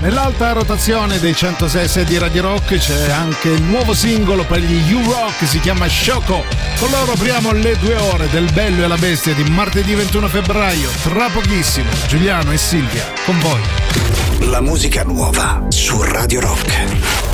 Nell'alta rotazione dei 106 di Radio Rock c'è anche il nuovo singolo per gli U-Rock, si chiama Shoko. Con loro apriamo le due ore del Bello e la Bestia di martedì 21 febbraio. Tra pochissimo, Giuliano e Silvia, con voi. La musica nuova su Radio Rock.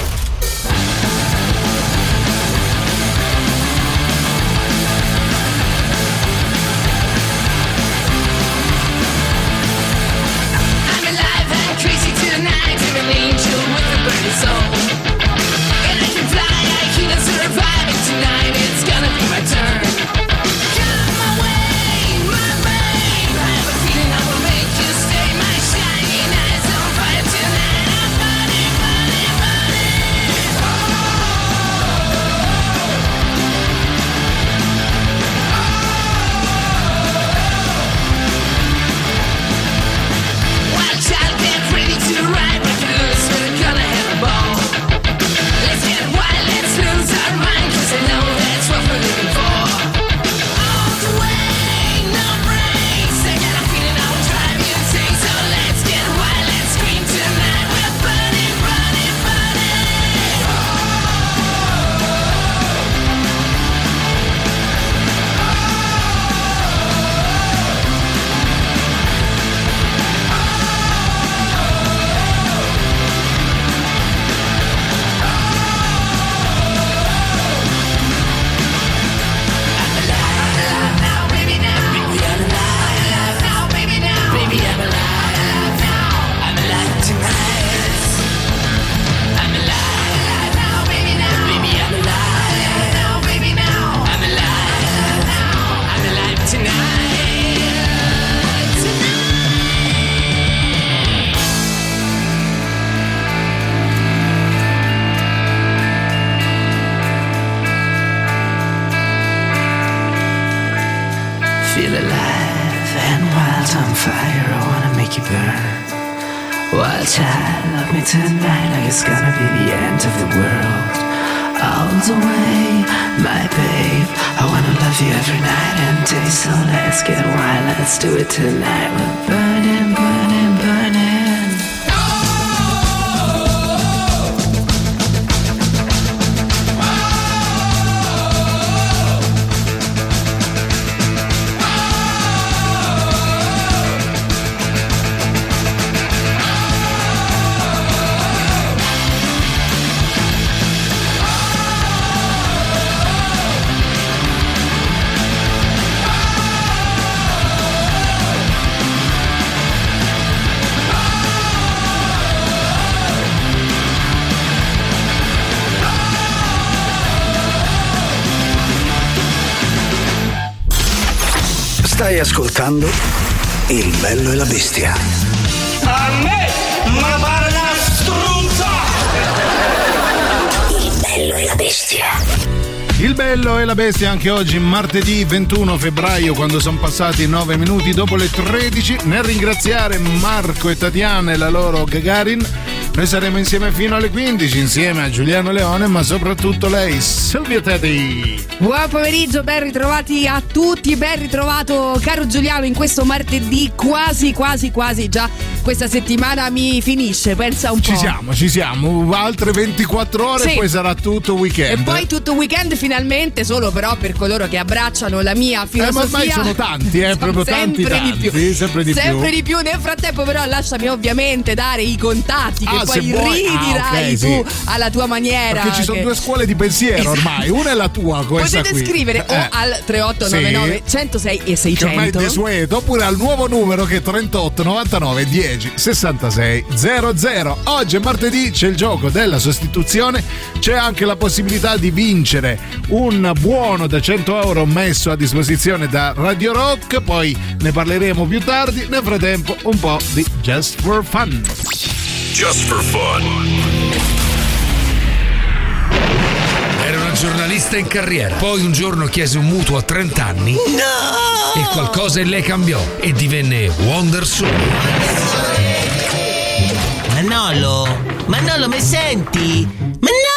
Tonight. Stai ascoltando Il bello e la bestia. A me, ma pare una struzza! Il bello e la bestia. Il bello e la bestia anche oggi, martedì 21 febbraio, quando sono passati 9 minuti dopo le 13. Nel ringraziare Marco e Tatiana e la loro Gagarin, noi saremo insieme fino alle 15, insieme a Giuliano Leone, ma soprattutto lei, Silvia Teddy. Buon pomeriggio, ben ritrovati a tutti, ben ritrovato caro Giuliano in questo martedì quasi quasi quasi già questa settimana mi finisce, pensa un po'. Ci siamo, ci siamo, altre 24 ore Sì. e poi sarà tutto weekend. E poi tutto weekend finalmente, solo però per coloro che abbracciano la mia Eh, filosofia. ma ormai sono tanti, eh, Sono proprio tanti, sempre di tanti, più. sempre di più. Sempre di più. Nel frattempo, però, lasciami ovviamente dare i contatti che Ah, poi vuoi. ridirai Ah, ok, tu sì. alla tua maniera. Perché ci sono che- due scuole di pensiero ormai, una è la tua, questa Potete qui. scrivere Eh. o al 3899 106 e che ormai è 600. desueto, oppure al nuovo numero che è 38 99 10 66 00. Oggi è martedì, c'è il gioco della sostituzione, c'è anche la possibilità di vincere un buono da 100 euro messo a disposizione da Radio Rock, poi ne parleremo più tardi, nel frattempo un po' di Just for Fun. Just for fun. Era una giornalista in carriera. Poi un giorno chiese un mutuo a 30 anni. E qualcosa in lei cambiò e divenne Wonder Soul. Manolo! Manolo, mi senti? Manolo!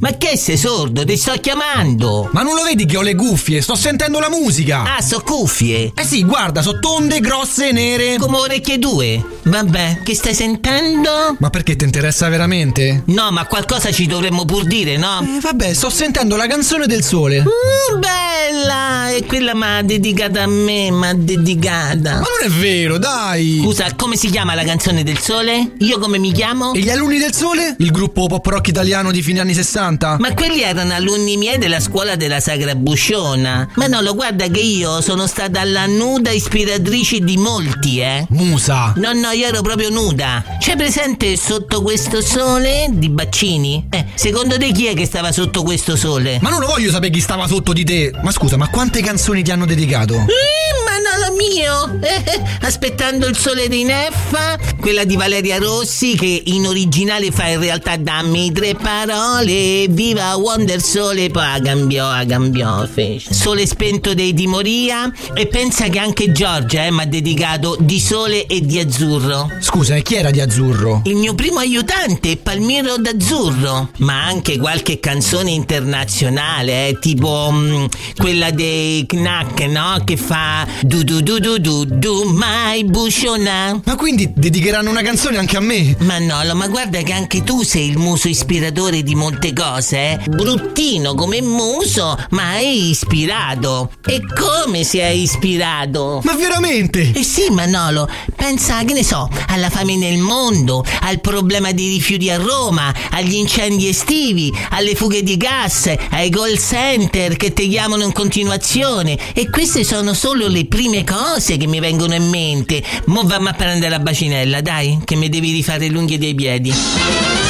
Ma che sei sordo? Ti sto chiamando! Ma non lo vedi che ho le cuffie? Sto sentendo la musica! Ah, so cuffie! Eh sì, guarda, sono tonde, grosse, nere. Come orecchie due! Vabbè, che stai sentendo? Ma perché ti interessa veramente? No, ma qualcosa ci dovremmo pur dire, no? Eh, vabbè, sto sentendo la canzone del sole. Mm, bella! E quella m'ha dedicata a me, m'ha dedicata. Ma non è vero, dai! Scusa, come si chiama la canzone del sole? Io come mi chiamo? E gli alunni del sole? Il gruppo pop rock italiano di fine anni 60? Ma quelli erano alunni miei della scuola della Sagra Busciona. Ma no, lo guarda che io sono stata la nuda ispiratrice di molti, eh. Musa! No, no, io ero proprio nuda. C'è presente sotto questo sole di Baccini? Eh, secondo te chi è che stava sotto questo sole? Ma non lo voglio sapere chi stava sotto di te. Ma scusa, ma quante canzoni ti hanno dedicato? Eh, Manolo mio! Eh, aspettando il sole di Neffa, quella di Valeria Rossi che in originale fa in realtà dammi tre parole, viva Wonder Sole, poi ah, cambiò, cambiò, fece. Sole spento dei di Moria e pensa che anche Giorgia eh, mi ha dedicato di sole e di azzurro. Scusa, e chi era di azzurro? Il mio primo aiutante, Palmiro d'Azzurro, ma anche qualche canzone internazionale, eh, tipo mm, quella dei Knack, no? Che fa du du du du du du mai busciona. Ma quindi dedicheranno una canzone anche a me? Manolo, ma guarda che anche tu sei il muso ispiratore di molte cose, eh? Bruttino come muso, ma è ispirato. E come si è ispirato? Ma veramente? Eh sì, Manolo, pensa, che ne so, alla fame nel mondo, al problema dei rifiuti a Roma, agli incendi estivi, alle fughe di gas, ai call center che ti chiamano in continuazione. E queste sono solo le prime cose che mi vengono in mente. Mo vammo a prendere la bacinella, dai, che mi devi rifare le unghie dei piedi.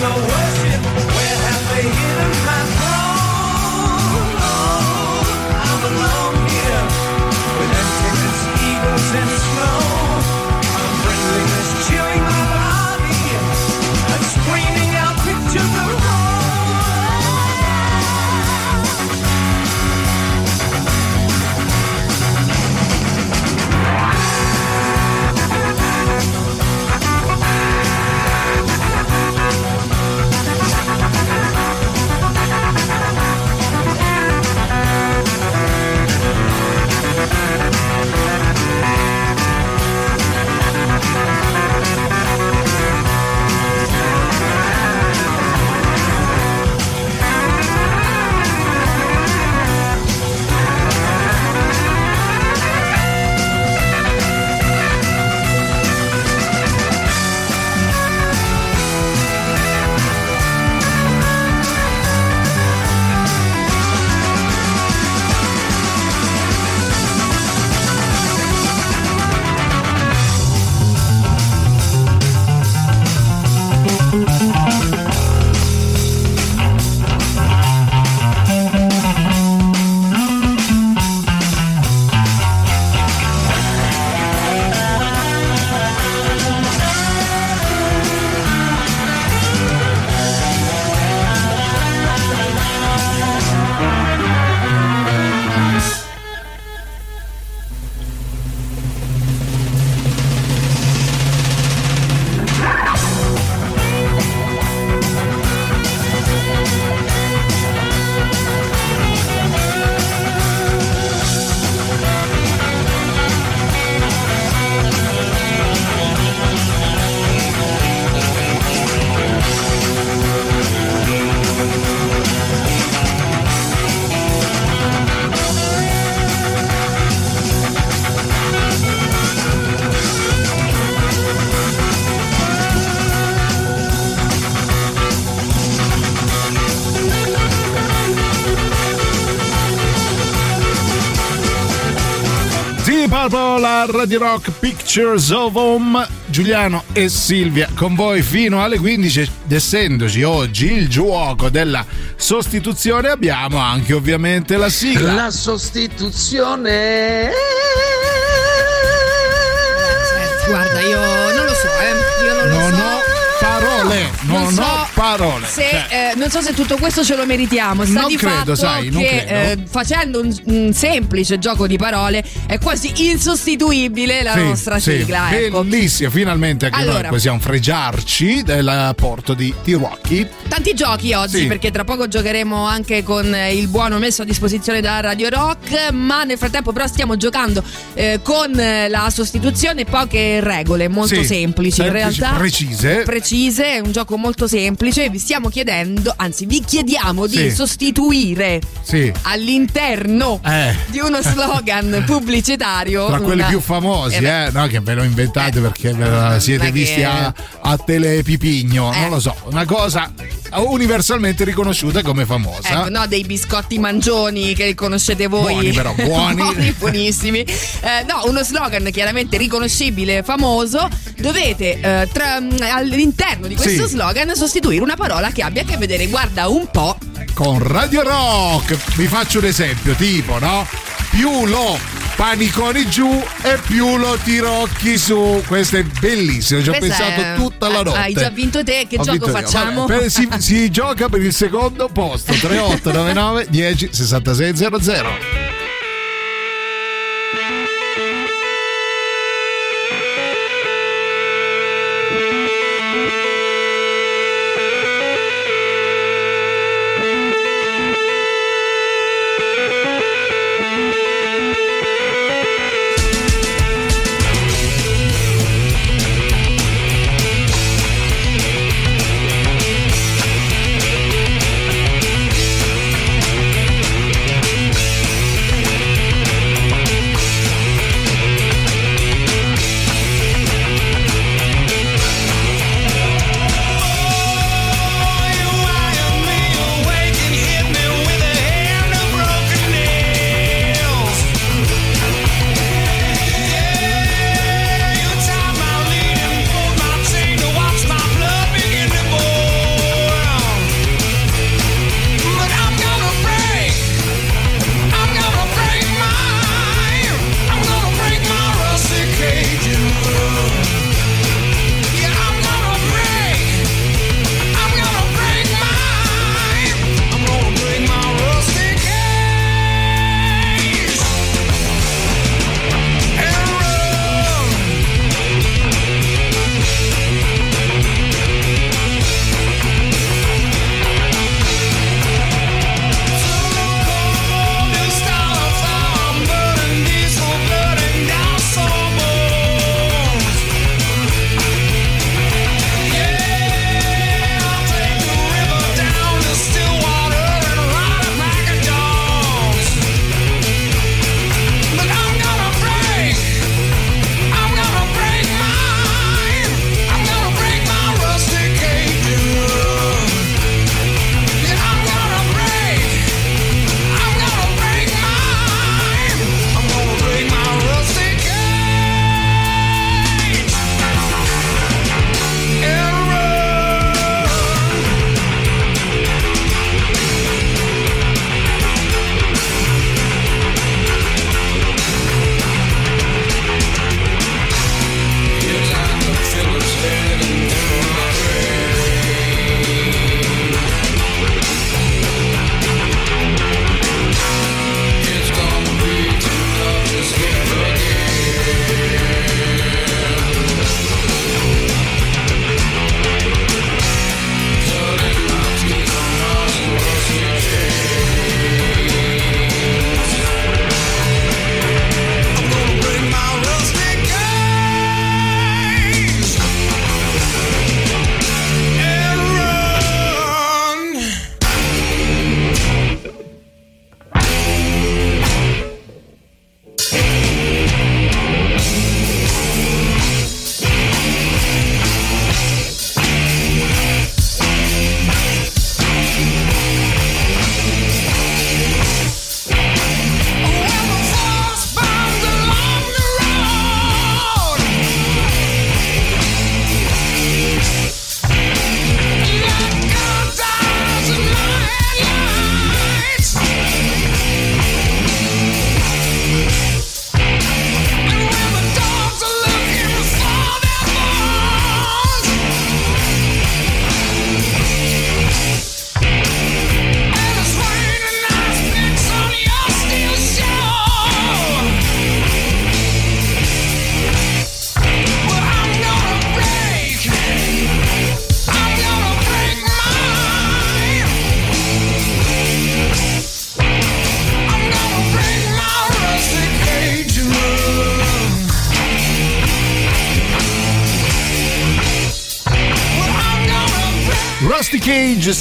no way. Purple a Radio Rock Pictures of Home. Giuliano e Silvia con voi fino alle 15 ed essendoci oggi il gioco della sostituzione abbiamo anche ovviamente la sigla. La sostituzione. Guarda, io non lo so, eh. Io non lo Non so. ho parole, non, Non so ho parole. Se, Cioè, eh, non so se tutto questo ce lo meritiamo. Sta Non di credo, fatto sai, che eh, facendo un, un semplice gioco di parole è quasi insostituibile la sì, nostra sì, sigla. ecco. Bellissima, finalmente anche noi Allora. possiamo fregiarci del porto di Tirocchi. Tanti giochi oggi Sì. perché tra poco giocheremo anche con eh, il buono messo a disposizione da Radio Rock, ma nel frattempo però stiamo giocando eh, con eh, la sostituzione poche regole molto Sì, semplici, in semplici, realtà precise. precise, è un gioco molto semplice, vi stiamo chiedendo, anzi vi chiediamo di Sì. sostituire Sì. all'interno Eh. di uno slogan pubblicitario Tra quelli una- più famosi, eh, no, che ve lo inventate perché ve siete visti che- a, a Telepipigno, Eh. non lo so, una cosa universalmente riconosciuta come famosa. Ecco, no, dei biscotti mangioni che conoscete voi. Buoni però, buoni. buonissimi. Eh, no, uno slogan chiaramente riconoscibile, famoso. Dovete eh, tra- all'interno di questo Sì. slogan sostituire una parola che abbia a che vedere, guarda un po'. Con Radio Rock, vi faccio un esempio, tipo, no? Più lo paniconi giù e più lo tirocchi su. Questo è bellissimo, ci ho Questa pensato è- tutta la notte. Hai già vinto te, che Ho gioco facciamo? Vabbè, per- si, si gioca per il secondo posto 3899 10 66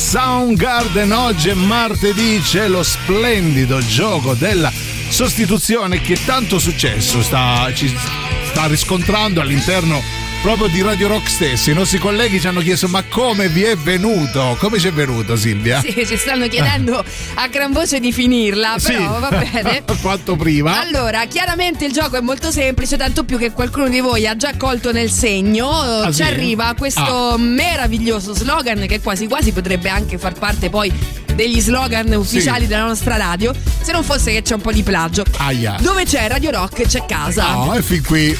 Soundgarden. Oggi è martedì, c'è lo splendido gioco della sostituzione che tanto successo sta, ci sta riscontrando all'interno proprio di Radio Rock stesso. I nostri colleghi ci hanno chiesto: ma come vi è venuto? Come ci è venuto, Silvia? Sì, ci stanno chiedendo a gran voce di finirla, Sì. però va bene. Quanto prima. Allora, chiaramente il gioco è molto semplice, tanto più che qualcuno di voi ha già colto nel segno. Ah, Ci sì? arriva questo meraviglioso slogan che quasi quasi potrebbe anche far parte poi degli slogan ufficiali della nostra radio, se non fosse che c'è un po' di plagio. Aia. Dove c'è Radio Rock c'è casa. No, e fin qui.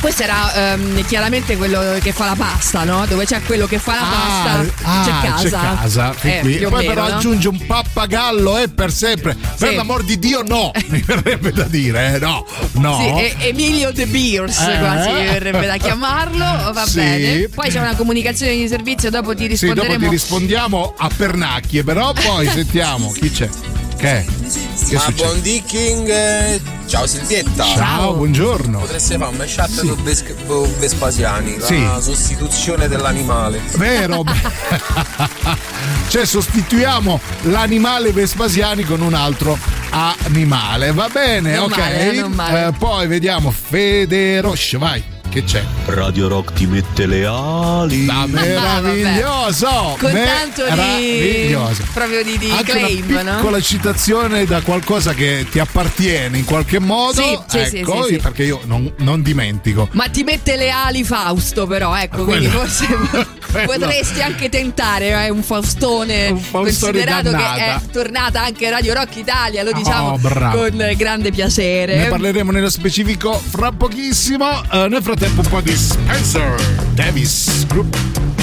Questo era ehm, chiaramente quello che fa la pasta, no? Dove c'è quello che fa la pasta, ah, c'è casa. C'è casa, Eh, o Poi meno, però no? aggiunge un pappagallo e per sempre. Per Sì. l'amor di Dio, no! Mi verrebbe da dire, eh, no, no. Sì, e- Emilio De Beers, Eh. quasi verrebbe da chiamarlo. Va Sì. bene. Poi c'è una comunicazione di servizio, dopo ti Sì, dopo risponderemo. ti rispondiamo a pernacchie, però poi sentiamo chi c'è. Che è? Che Ma succede? buon Dicking, eh, ciao Silvietta. Ciao, buongiorno. Potreste fare un mashup su Ves- Vespasiani, la Sì. sostituzione dell'animale. Vero? cioè sostituiamo l'animale Vespasiani con un altro animale. Va bene, Non ok. male, non male. Eh, poi vediamo Fede Roche, vai. Che c'è? Radio Rock ti mette le ali. Ah, meraviglioso! Con tanto di Meraviglioso. proprio di, di Anche claim, una no? piccola citazione da qualcosa che ti appartiene in qualche modo. Sì, sì, ecco, sì, sì. perché io non, non dimentico. Ma ti mette le ali Fausto, però, ecco, quindi Quello- forse potresti anche tentare, è un Faustone, Faustone considerato che dannata. è tornata anche Radio Rock Italia, lo diciamo Oh, con grande piacere. Ne parleremo nello specifico fra pochissimo. Eh, nel frattempo un po' di Spencer Davis Group.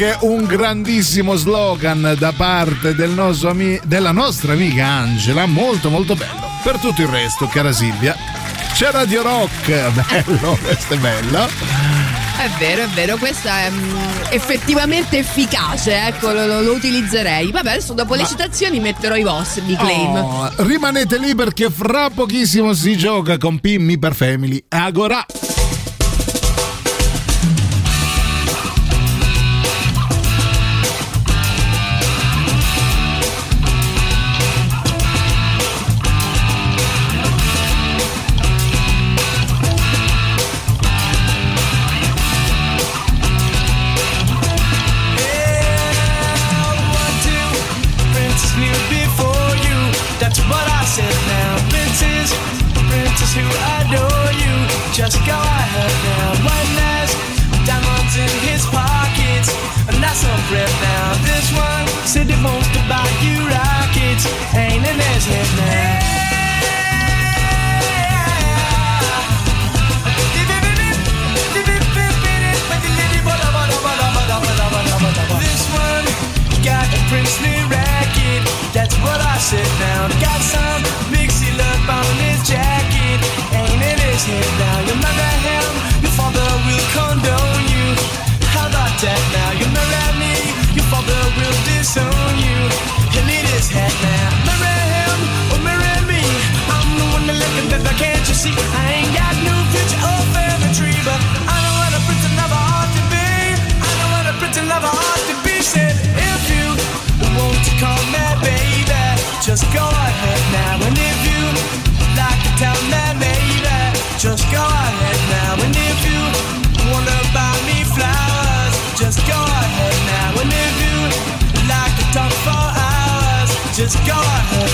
Anche un grandissimo slogan da parte del nostro ami- della nostra amica Angela, molto molto bello. Per tutto il resto, cara Silvia, c'è Radio Rock, bello, questo è bello. È vero, è vero, questa è mm, effettivamente efficace, ecco, lo, lo- lo utilizzerei. Vabbè, adesso dopo le citazioni metterò i vostri di claim. Oh, rimanete lì perché fra pochissimo si gioca con Pimmi per Family Agora. Go ahead now. Diamonds in his pockets. And that's some breath now. This one said wants to buy you rockets. Ain't now. This one got a princely racket. That's what I said now. Got some mother will disown you, and it has. Hours, just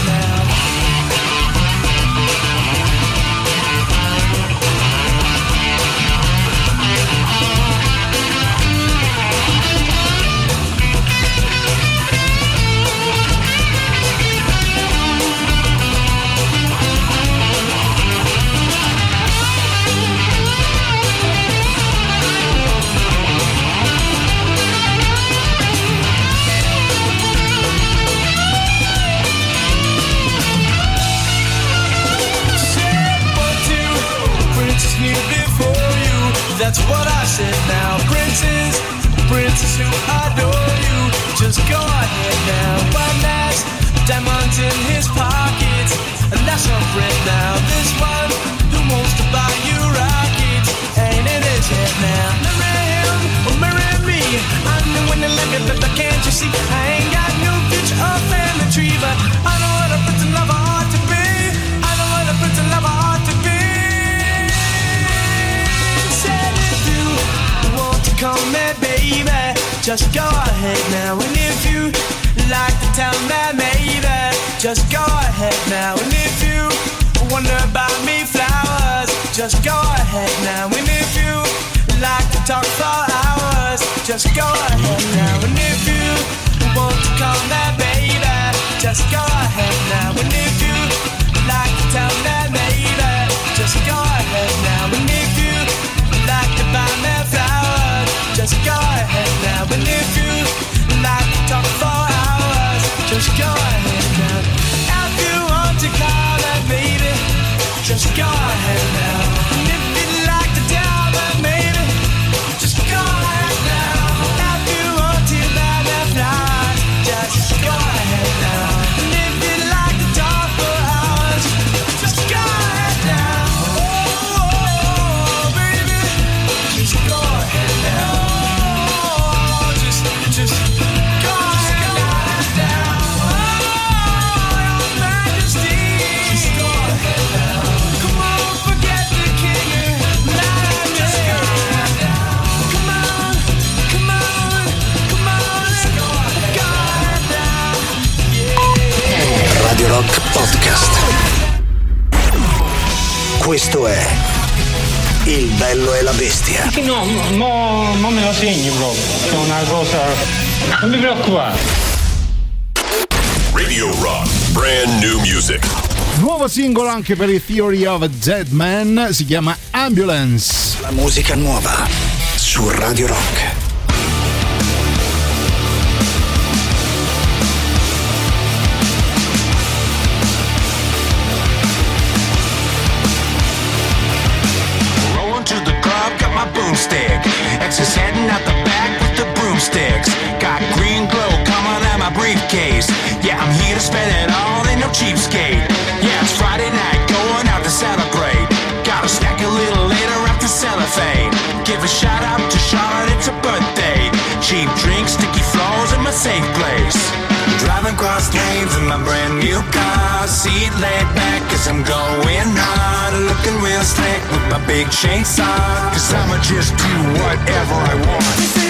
who adore you. Just go ahead now. One last diamonds in his pockets. And that's no friend now. This one who wants to buy you rockets. Ain't in his head now. Marry him or marry me. I'm the one that let me, but can't you see? I ain't got no future or family tree. But I know what a prince and lover ought to be. I know what a prince and lover ought to be. Said if you want to call me baby, just go ahead now. And if you like to tell me maybe, just go ahead now. And if you wonder about me flowers, just go ahead now. And if you like to talk for hours, just go ahead now. And if you want to call me baby, just go ahead now. Questo è Il bello e la bestia. No, mo, mo me lo segni proprio. È una cosa. Non mi preoccupare. Radio Rock, brand new music. Nuovo singolo anche per i Theory of a Dead Man, si chiama Ambulance. La musica nuova su Radio Rock. homestead. Across lanes in my brand new car. Seat laid back as I'm going hard. Looking real slick with my big chainsaw. Cause I'ma just do whatever I want.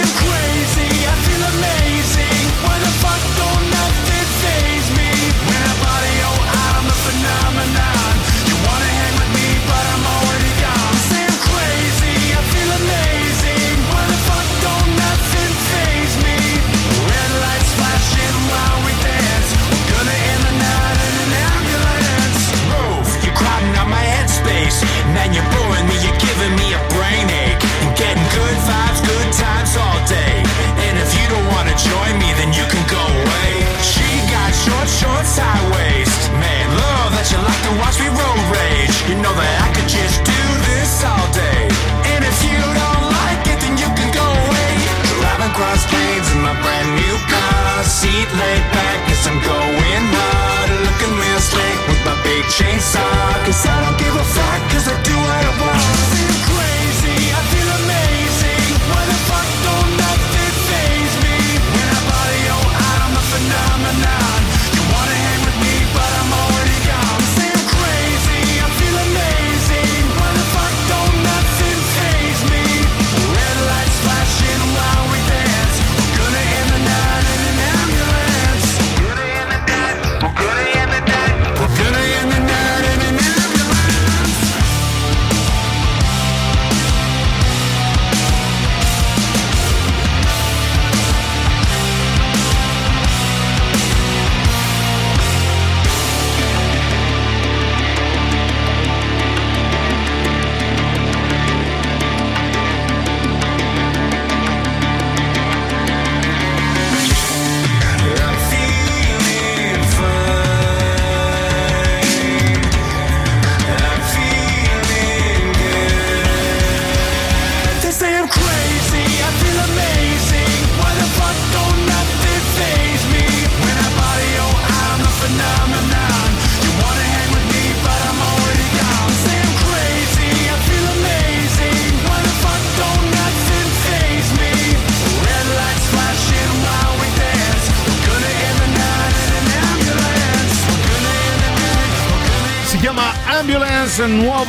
What's high waist? Man, love that you like to watch me road rage. You know that I could just do this all day. And if you don't like it, then you can go away. Driving cross lanes in my brand new car. Seat laid back as I'm going hard. Looking real slick with my big chainsaw. Cause I don't give a fuck, cause I do what I want.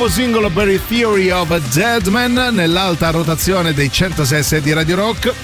Nuovo singolo per il Theory of a Dead Man nell'alta rotazione dei 106 di Radio Rock.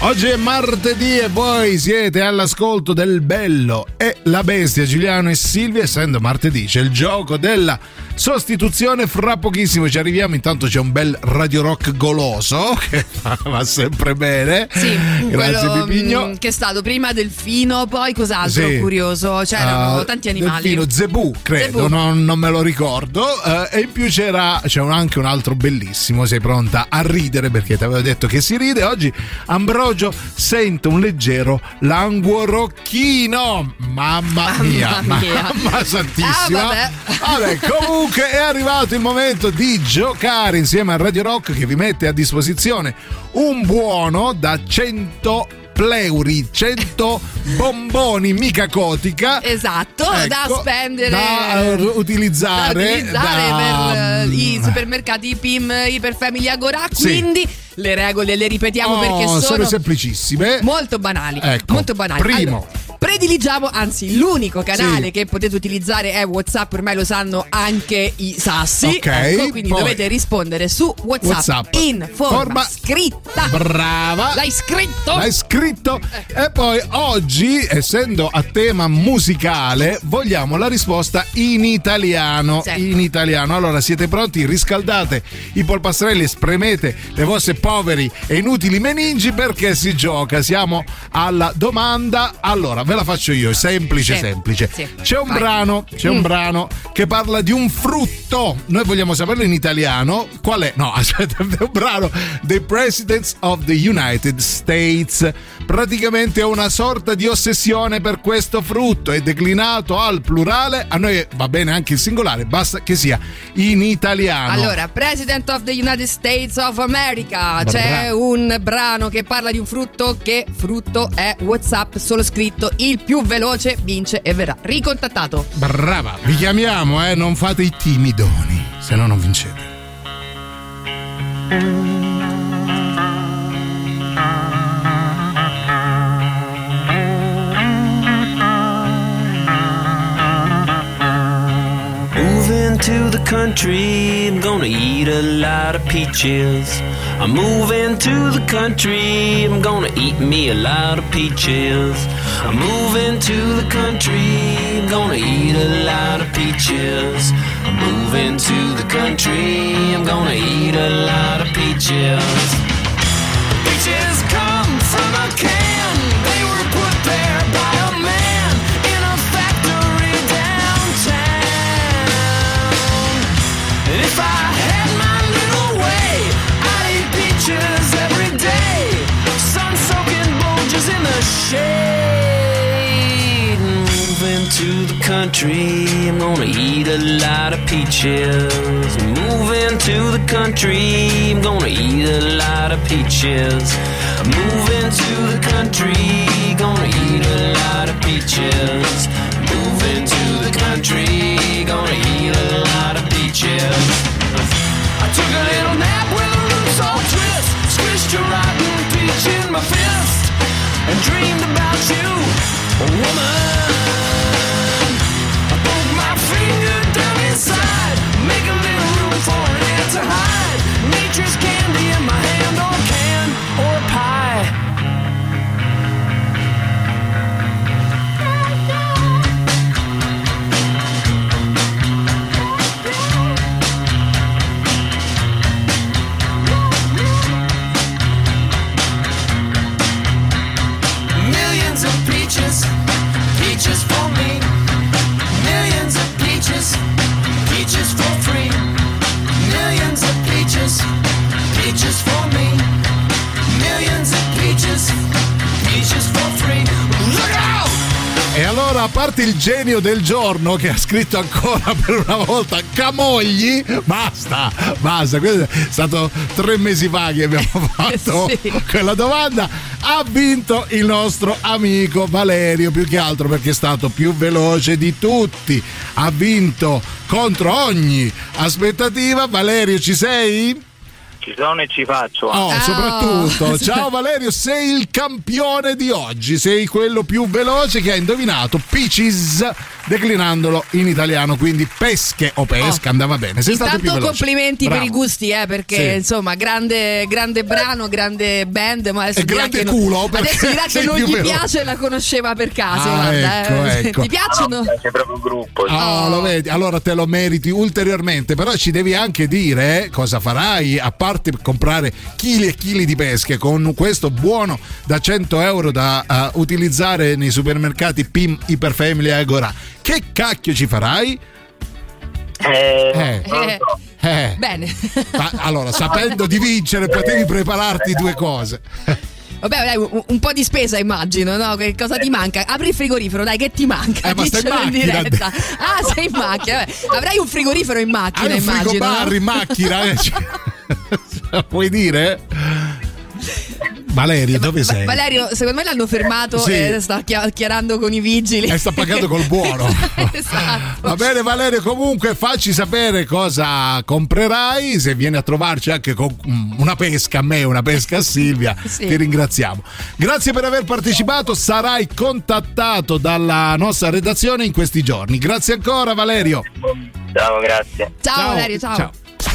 Oggi è martedì e voi siete all'ascolto del bello e la bestia Giuliano e Silvia. Essendo martedì c'è il gioco della sostituzione. Fra pochissimo ci arriviamo. Intanto c'è un bel Radio Rock goloso che va sempre bene. Sì, Grazie quello, Pipigno. mm, che è stato prima delfino, poi cos'altro Sì. curioso? C'erano Ah, tanti animali. Delfino Zebù, credo, Zebù. Non, non me lo ricordo. Eh, e in più c'era c'è un- anche un altro bellissimo. Sei pronta a ridere perché ti avevo detto che si ride. Oggi Ambrogio sente un leggero languorocchino. Mamma mia, Mamma mia. mamma santissima. Ah, vabbè. Vabbè, comunque è arrivato il momento di giocare insieme a Radio Rock che vi mette a disposizione un buono da 100 pleuri, 100 bomboni mica cotica. Esatto, da Ecco, spendere. da eh, utilizzare, da utilizzare da- per eh, i supermercati PIM, Iperfamily Agora. Sì. Quindi le regole le ripetiamo Oh, perché sono sono semplicissime. molto banali. Ecco, molto banali. primo. Allora, prediligiamo, anzi, l'unico canale Sì. che potete utilizzare è WhatsApp, ormai lo sanno anche i sassi. Ok, Ecco, quindi poi- dovete rispondere su WhatsApp, WhatsApp. in forma, Forma- scritta. Brava. L'hai scritto? L'hai scritto? E poi oggi, essendo a tema musicale, vogliamo la risposta in italiano. Sì. In italiano. Allora, siete pronti? Riscaldate i polpastrelli, spremete le vostre poveri e inutili meningi perché si gioca. Siamo alla domanda. Allora, ve la faccio io, è semplice, Sì. semplice. Sì. C'è un Vai. brano, c'è un Mm. brano che parla di un frutto. Noi vogliamo saperlo in italiano. Qual è? No, aspetta, è un brano dei Presidents of the United States. Praticamente è una sorta di ossessione per questo frutto. È declinato al plurale. A noi va bene anche il singolare, basta che sia in italiano. Allora, President of the United States of America. C'è un brano che parla di un frutto. Che frutto è WhatsApp solo scritto. Il più veloce vince e verrà ricontattato. Brava, vi chiamiamo, eh, non fate i timidoni, se no non vincete. Moving to the country, I'm gonna eat a lot of peaches. I'm moving to the country, I'm gonna eat me a lot of peaches. I'm moving to the country, I'm gonna eat a lot of peaches. I'm moving to the country, I'm gonna eat a lot of peaches. Peaches come from a can, they were put there by In the shade. Moving to the country. I'm gonna eat a lot of peaches. Moving to the country. I'm gonna eat a lot of peaches. Moving to the country. Gonna eat a lot of peaches. Moving to the country. Gonna eat a lot of peaches. I took a little nap with a loose old twist. Squished a rotten peach in my fist. And dreamed about you, woman. Peaches for free. Millions of peaches, peaches for me. Millions of peaches, peaches for free. Look out! E allora, a parte il genio del giorno che ha scritto ancora per una volta Camogli, basta, basta. Questo è stato tre mesi fa che abbiamo fatto quella domanda. Ha vinto il nostro amico Valerio, più che altro perché è stato più veloce di tutti. Ha vinto contro ogni aspettativa. Valerio, ci sei? Ci sono e ci faccio. Oh, soprattutto. Ciao Valerio, sei il campione di oggi, sei quello più veloce che ha indovinato Peaches declinandolo in italiano, quindi pesche o pesca, andava bene. Sei stato più Intanto veloce. complimenti Bravo. per i gusti, eh, perché Sì. insomma, grande, grande brano, grande band, ma adesso E grande culo, non, perché adesso dirà che non gli veloce. piace e la conosceva per caso. Ah, guarda, ecco, eh. ecco. Ti piacciono? C'è proprio un gruppo. Oh, lo vedi? Allora te lo meriti ulteriormente, però ci devi anche dire eh, cosa farai, a parte comprare chili e chili di pesche con questo buono da 100 euro da eh, utilizzare nei supermercati PIM Iperfamily e Agora. Che cacchio ci farai? Eh, Eh, Eh. Bene. Ma, allora, sapendo di vincere, potevi prepararti due cose. Vabbè, dai, un, un po' di spesa immagino, no? Che cosa ti manca? Apri il frigorifero, dai, che ti manca? Eh, ma stai in in macchina. diretta. Ah, sei in macchina. vabbè. Avrai un frigorifero in macchina, Hai un immagino. frigobar no? in macchina? eh? Puoi dire? Valerio, dove Va- sei? Valerio, secondo me l'hanno fermato Sì. e sta chia- chiarando con i vigili. E sta pagando col buono. esatto. Va bene Valerio, comunque facci sapere cosa comprerai, se vieni a trovarci anche con una pesca a me, una pesca a Silvia, Sì. ti ringraziamo. Grazie per aver partecipato, sarai contattato dalla nostra redazione in questi giorni. Grazie ancora Valerio. Ciao, grazie. Ciao, Valerio, ciao.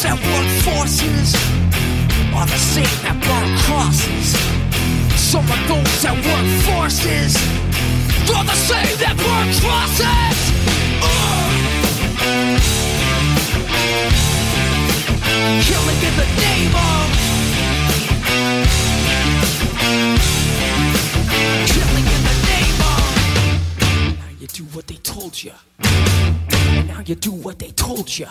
Those that work forces are the same that burn crosses. Some of those that work forces are the same that burn crosses. Ugh. Killing in the name of Killing in the name of Now you do what they told you. Now you do what they told you.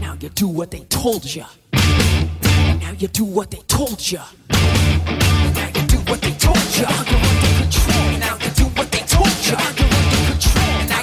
Now you do what they told you. Now you do what they told you. Now you do what they told you. Under control. And now you do what they told you. Under control. And now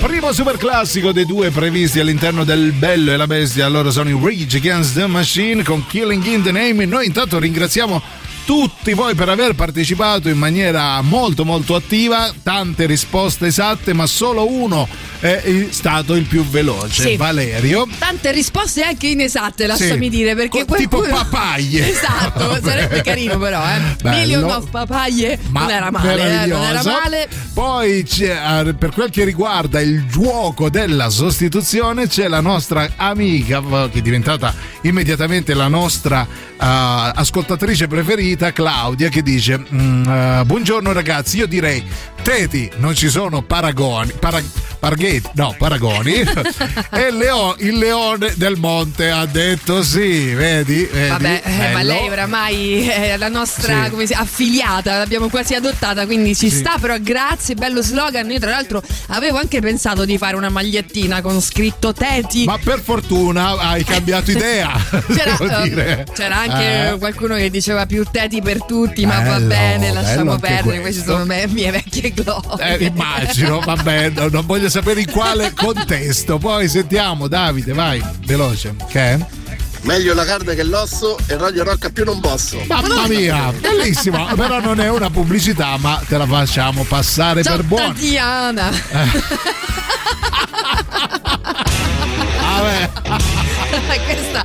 Primo super classico dei due previsti all'interno del Bello e la Bestia. Loro sono i Rage Against the Machine con Killing in the Name. Noi intanto ringraziamo tutti voi per aver partecipato in maniera molto molto attiva, tante risposte esatte, ma solo uno è stato il più veloce, Sì. Valerio. Tante risposte anche inesatte, lasciami Sì. dire, perché Co- tipo qualcuno- papaglie. Esatto, Vabbè. sarebbe carino però, eh. Bello. Million of papaglie non era male, eh, non era male. Poi eh, per quel che riguarda il gioco della sostituzione c'è la nostra amica che è diventata immediatamente la nostra eh, ascoltatrice preferita Claudia che dice "Mm, eh, buongiorno ragazzi io direi Teti non ci sono paragoni para- parghetti no paragoni e Leo- il leone del monte ha detto sì vedi, vedi? Vabbè, eh, ma lei oramai è la nostra Sì. come si- affiliata, l'abbiamo quasi adottata, quindi ci Sì. sta, però grazie, bello slogan. Io tra l'altro avevo anche pensato di fare una magliettina con scritto Teti. ma per fortuna hai cambiato idea C'era, eh, c'era anche Eh. qualcuno che diceva più teti per tutti, ma va Bello, bene, bello lasciamo perdere, queste sono me- mie vecchie glorie. Eh, immagino, vabbè, no- non voglio sapere in quale contesto. Poi sentiamo, Davide, vai, veloce. Che è? Meglio la carne che l'osso e Radio Rock a più non posso. Mamma mia, bellissimo. Però non è una pubblicità, ma te la facciamo passare Ciao per buona. Tatiana. Vabbè. Questa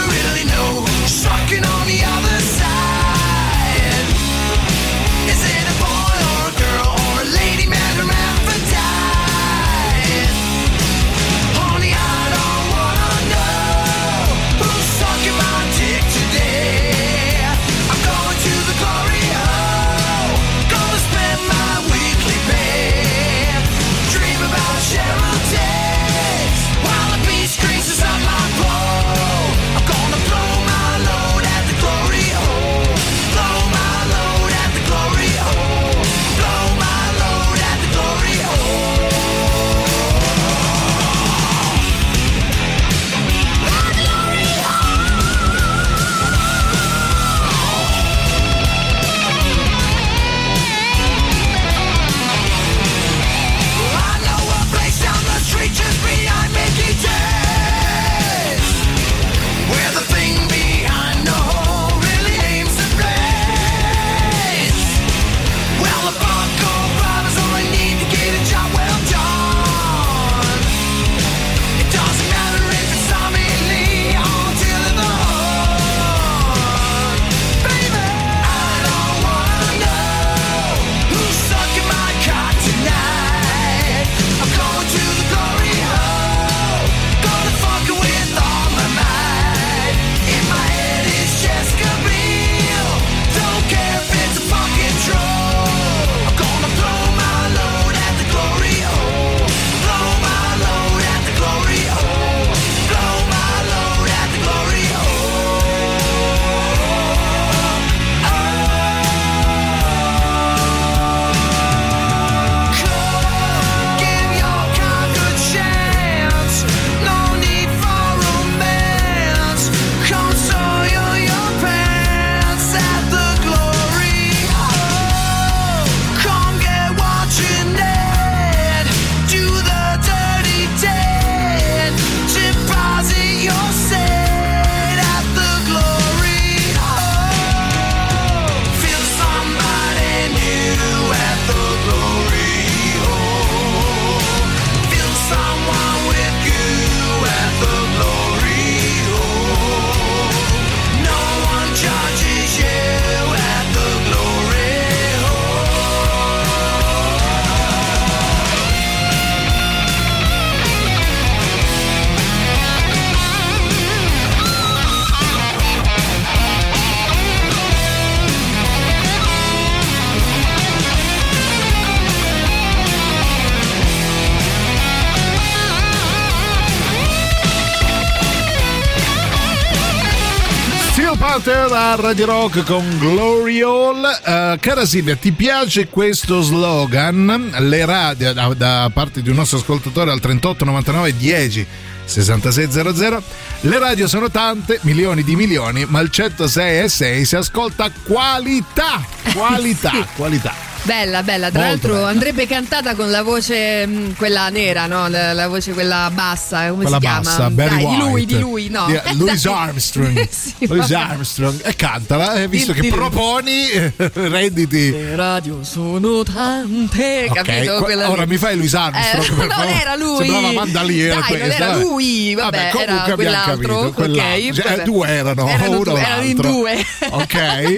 a Radio Rock con Glory Hall. Eh, cara Silvia, ti piace questo slogan? Le radio, da, da parte di un nostro ascoltatore al 38 99 10 6600. Le radio sono tante, milioni di milioni, ma il 106 e 6 si ascolta qualità. Qualità, qualità. Bella, bella. Tra Molto l'altro andrebbe cantata con la voce mh, quella nera, no? La, la voce quella bassa, come Quella si chiama? bassa, Barry Dai, di lui, White. di lui, no. Yeah, Louis. Armstrong. Sì, Louis vabbè. Armstrong. E cantala, eh, visto Di- che di- proponi, eh, renditi. Le radio sono tante, Ok, capito? qua- Quella ora lì. mi fai Louis Armstrong. Eh, non favore. era lui. Sembrava Mandaliera Dai, non questa, era vabbè. lui, vabbè, comunque era quell'altro, capito, quell'altro. ok, Cioè, vabbè. due erano, Erano uno due, erano in due. Ok.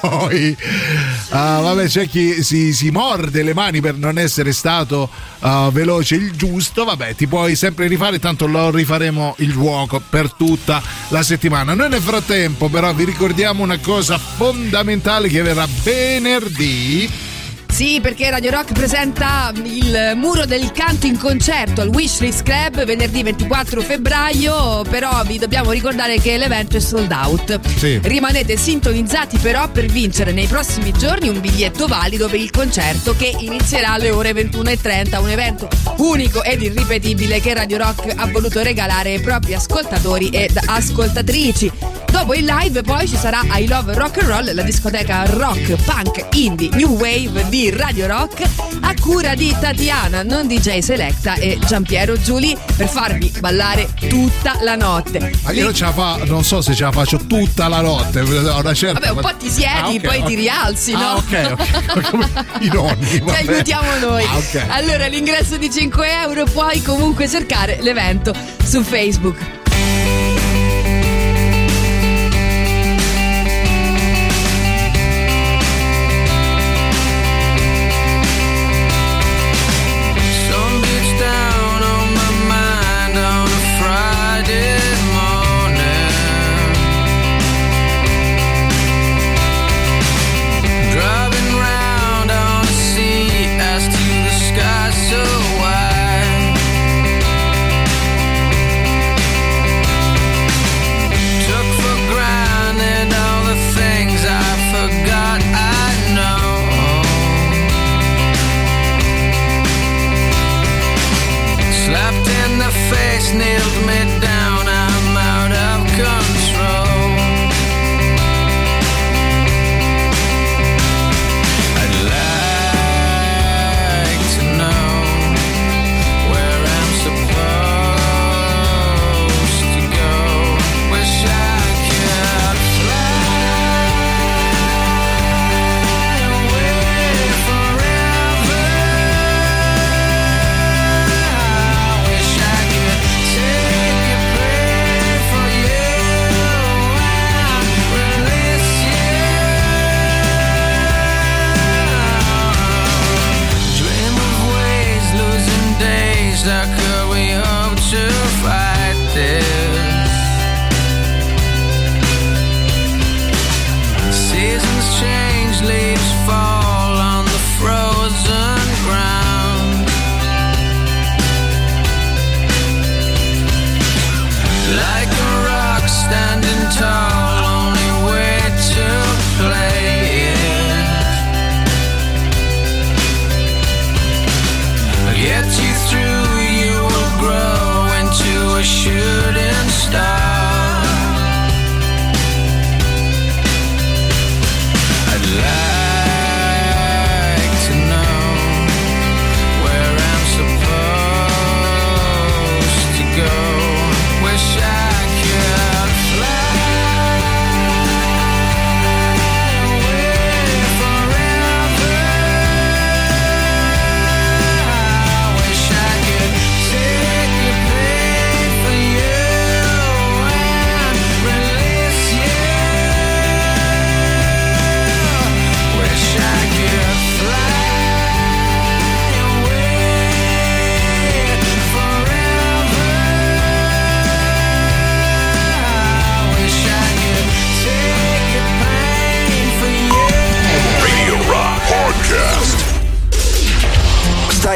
Poi, ah, vabbè, c'è chi si, si morde le mani per non essere stato ah, veloce il giusto. Vabbè, ti puoi sempre rifare, tanto lo rifaremo il gioco per tutta la settimana. Noi nel frattempo, però, vi ricordiamo una cosa fondamentale che verrà venerdì. Sì, perché Radio Rock presenta il muro del canto in concerto al Wishlist Club venerdì 24 febbraio, però vi dobbiamo ricordare che l'evento è sold out. Sì. Rimanete sintonizzati però per vincere nei prossimi giorni un biglietto valido per il concerto che inizierà alle ore 21.30, un evento unico ed irripetibile che Radio Rock ha voluto regalare ai propri ascoltatori ed ascoltatrici. Dopo il live poi ci sarà I Love Rock and Roll, la discoteca rock, punk, indie, new wave di Radio Rock a cura di Tatiana, non DJ Selecta e Giampiero Giuli per farvi ballare tutta la notte. Ma io non, ce la fa, non so se ce la faccio tutta la notte. Una certa... Vabbè, un po' ti siedi, Ah, ok, poi ok. ti rialzi, Ah, no? ok, ok. Come I nonni. Ti aiutiamo noi. Ah, ok. Allora, l'ingresso di 5 euro, puoi comunque cercare l'evento su Facebook.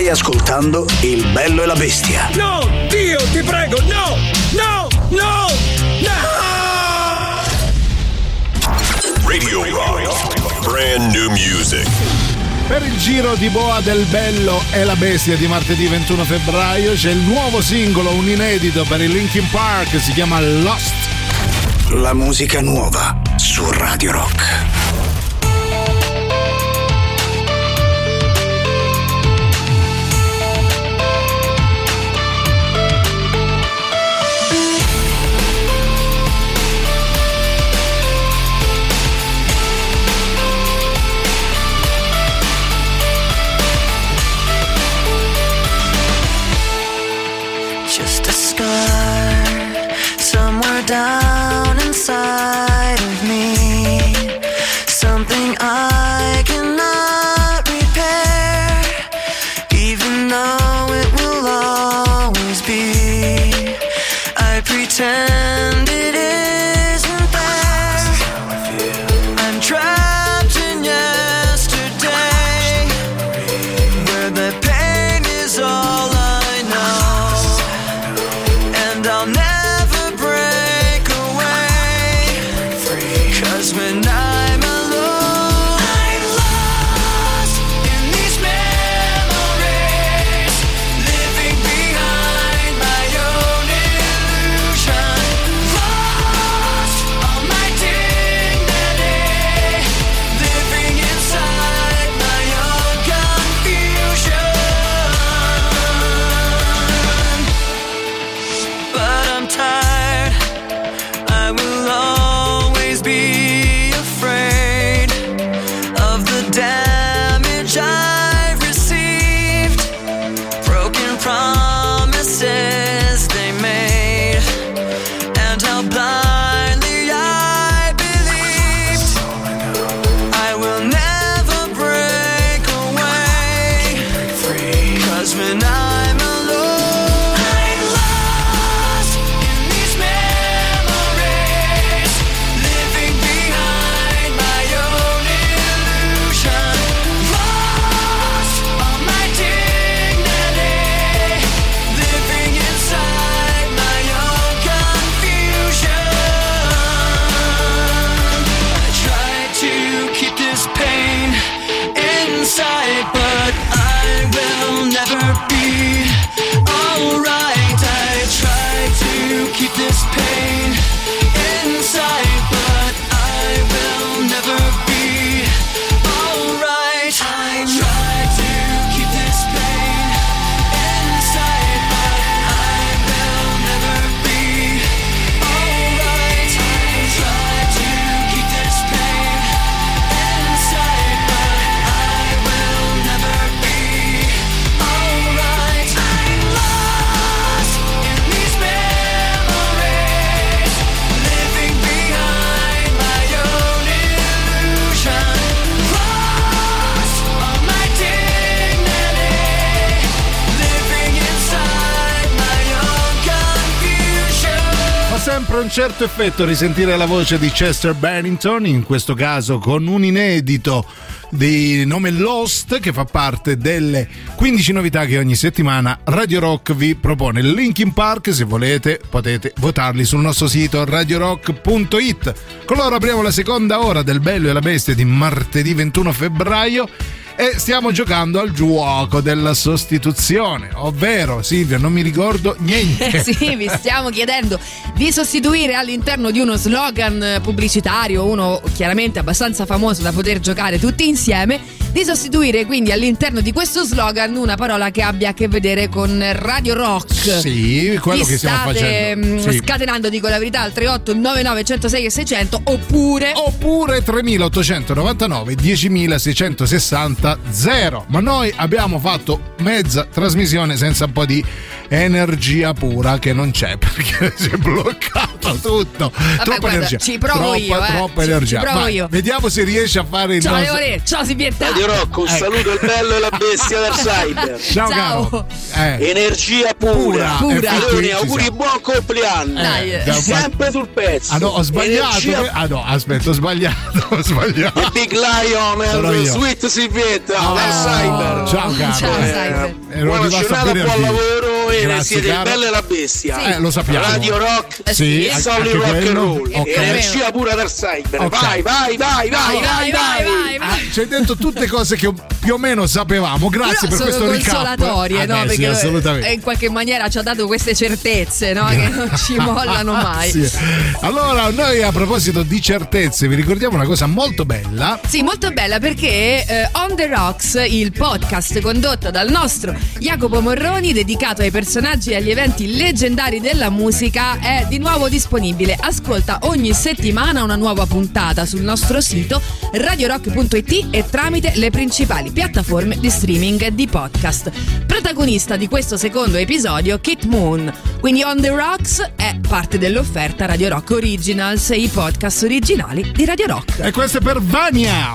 Stai ascoltando Il bello e la bestia. No, Dio, ti prego, no, no, no, no! Radio Rock. Brand new music. Per il giro di Boa del Bello e la Bestia di martedì 21 febbraio c'è il nuovo singolo, un inedito per il Linkin Park, si chiama Lost. La musica nuova su Radio Rock. side. Certo effetto risentire la voce di Chester Bennington, in questo caso con un inedito di nome Lost che fa parte delle 15 novità che ogni settimana Radio Rock vi propone. Linkin Park, se volete, potete votarli sul nostro sito radiorock.it. Con loro apriamo la seconda ora del Bello e la Bestia di martedì 21 febbraio e stiamo giocando al gioco della sostituzione, ovvero Silvia, non mi ricordo niente. sì, vi stiamo chiedendo di sostituire all'interno di uno slogan pubblicitario, uno chiaramente abbastanza famoso da poter giocare tutti insieme, di sostituire quindi all'interno di questo slogan una parola che abbia a che vedere con Radio Rock. Sì, quello Vi che stiamo facendo. mm, Sì. scatenando, dico la verità, al 38 99 106 e 600 oppure oppure 3899 10660 0 ma noi abbiamo fatto mezza trasmissione senza un po' di energia pura che non c'è perché si è bloccato tutto troppa guarda, energia ci provo troppa, io, eh. troppa Ci- energia ci provo Vai, io. vediamo se riesce a fare il Ciao nostro Leone, ciao Silvietta. Radio Rock, un Ecco. saluto al bello e la bestia del cyber. Ciao, caro. Eh. Energia pura. Pura. Qui Leone, auguri siamo. buon compleanno. Dai. Eh, Sempre sul pezzo. Ah no, ho sbagliato. Energia Ah no, aspetta, ho sbagliato, ho sbagliato. The Big Lion. Sweet Silvietta Ah, del cyber. ciao, caro. Eh, Ero buona giornata, buon lavoro Grazie, siete il caro. bello e la bestia. Sì. Eh, lo sappiamo. Radio Rock, Eh, sì, e anche solid rock and roll. Ok. Energia pura del cyber. Ok. Vai, vai, vai, vai, vai, vai. Ah, ci hai detto tutte cose che più o meno sapevamo. Grazie Però per questo recap. consolatorie, Ah, no? beh, sì, Perché assolutamente. eh, in qualche maniera ci ha dato queste certezze, no? Che non ci mollano mai. Sì. Allora, noi a proposito di certezze, vi ricordiamo una cosa molto bella. Sì, molto bella perché eh, On the Rocks, il podcast condotto dal nostro Jacopo Morroni, dedicato ai personaggi e agli eventi leggendari della musica, è di nuovo disponibile. Ascolta ogni settimana una nuova puntata sul nostro sito radiorock.it e tramite le principali piattaforme di streaming di podcast. Protagonista di questo secondo episodio, Kit Moon. Quindi On the Rocks è parte dell'offerta Radio Rock Originals e i podcast originali di Radio Rock. E questo è per Vania.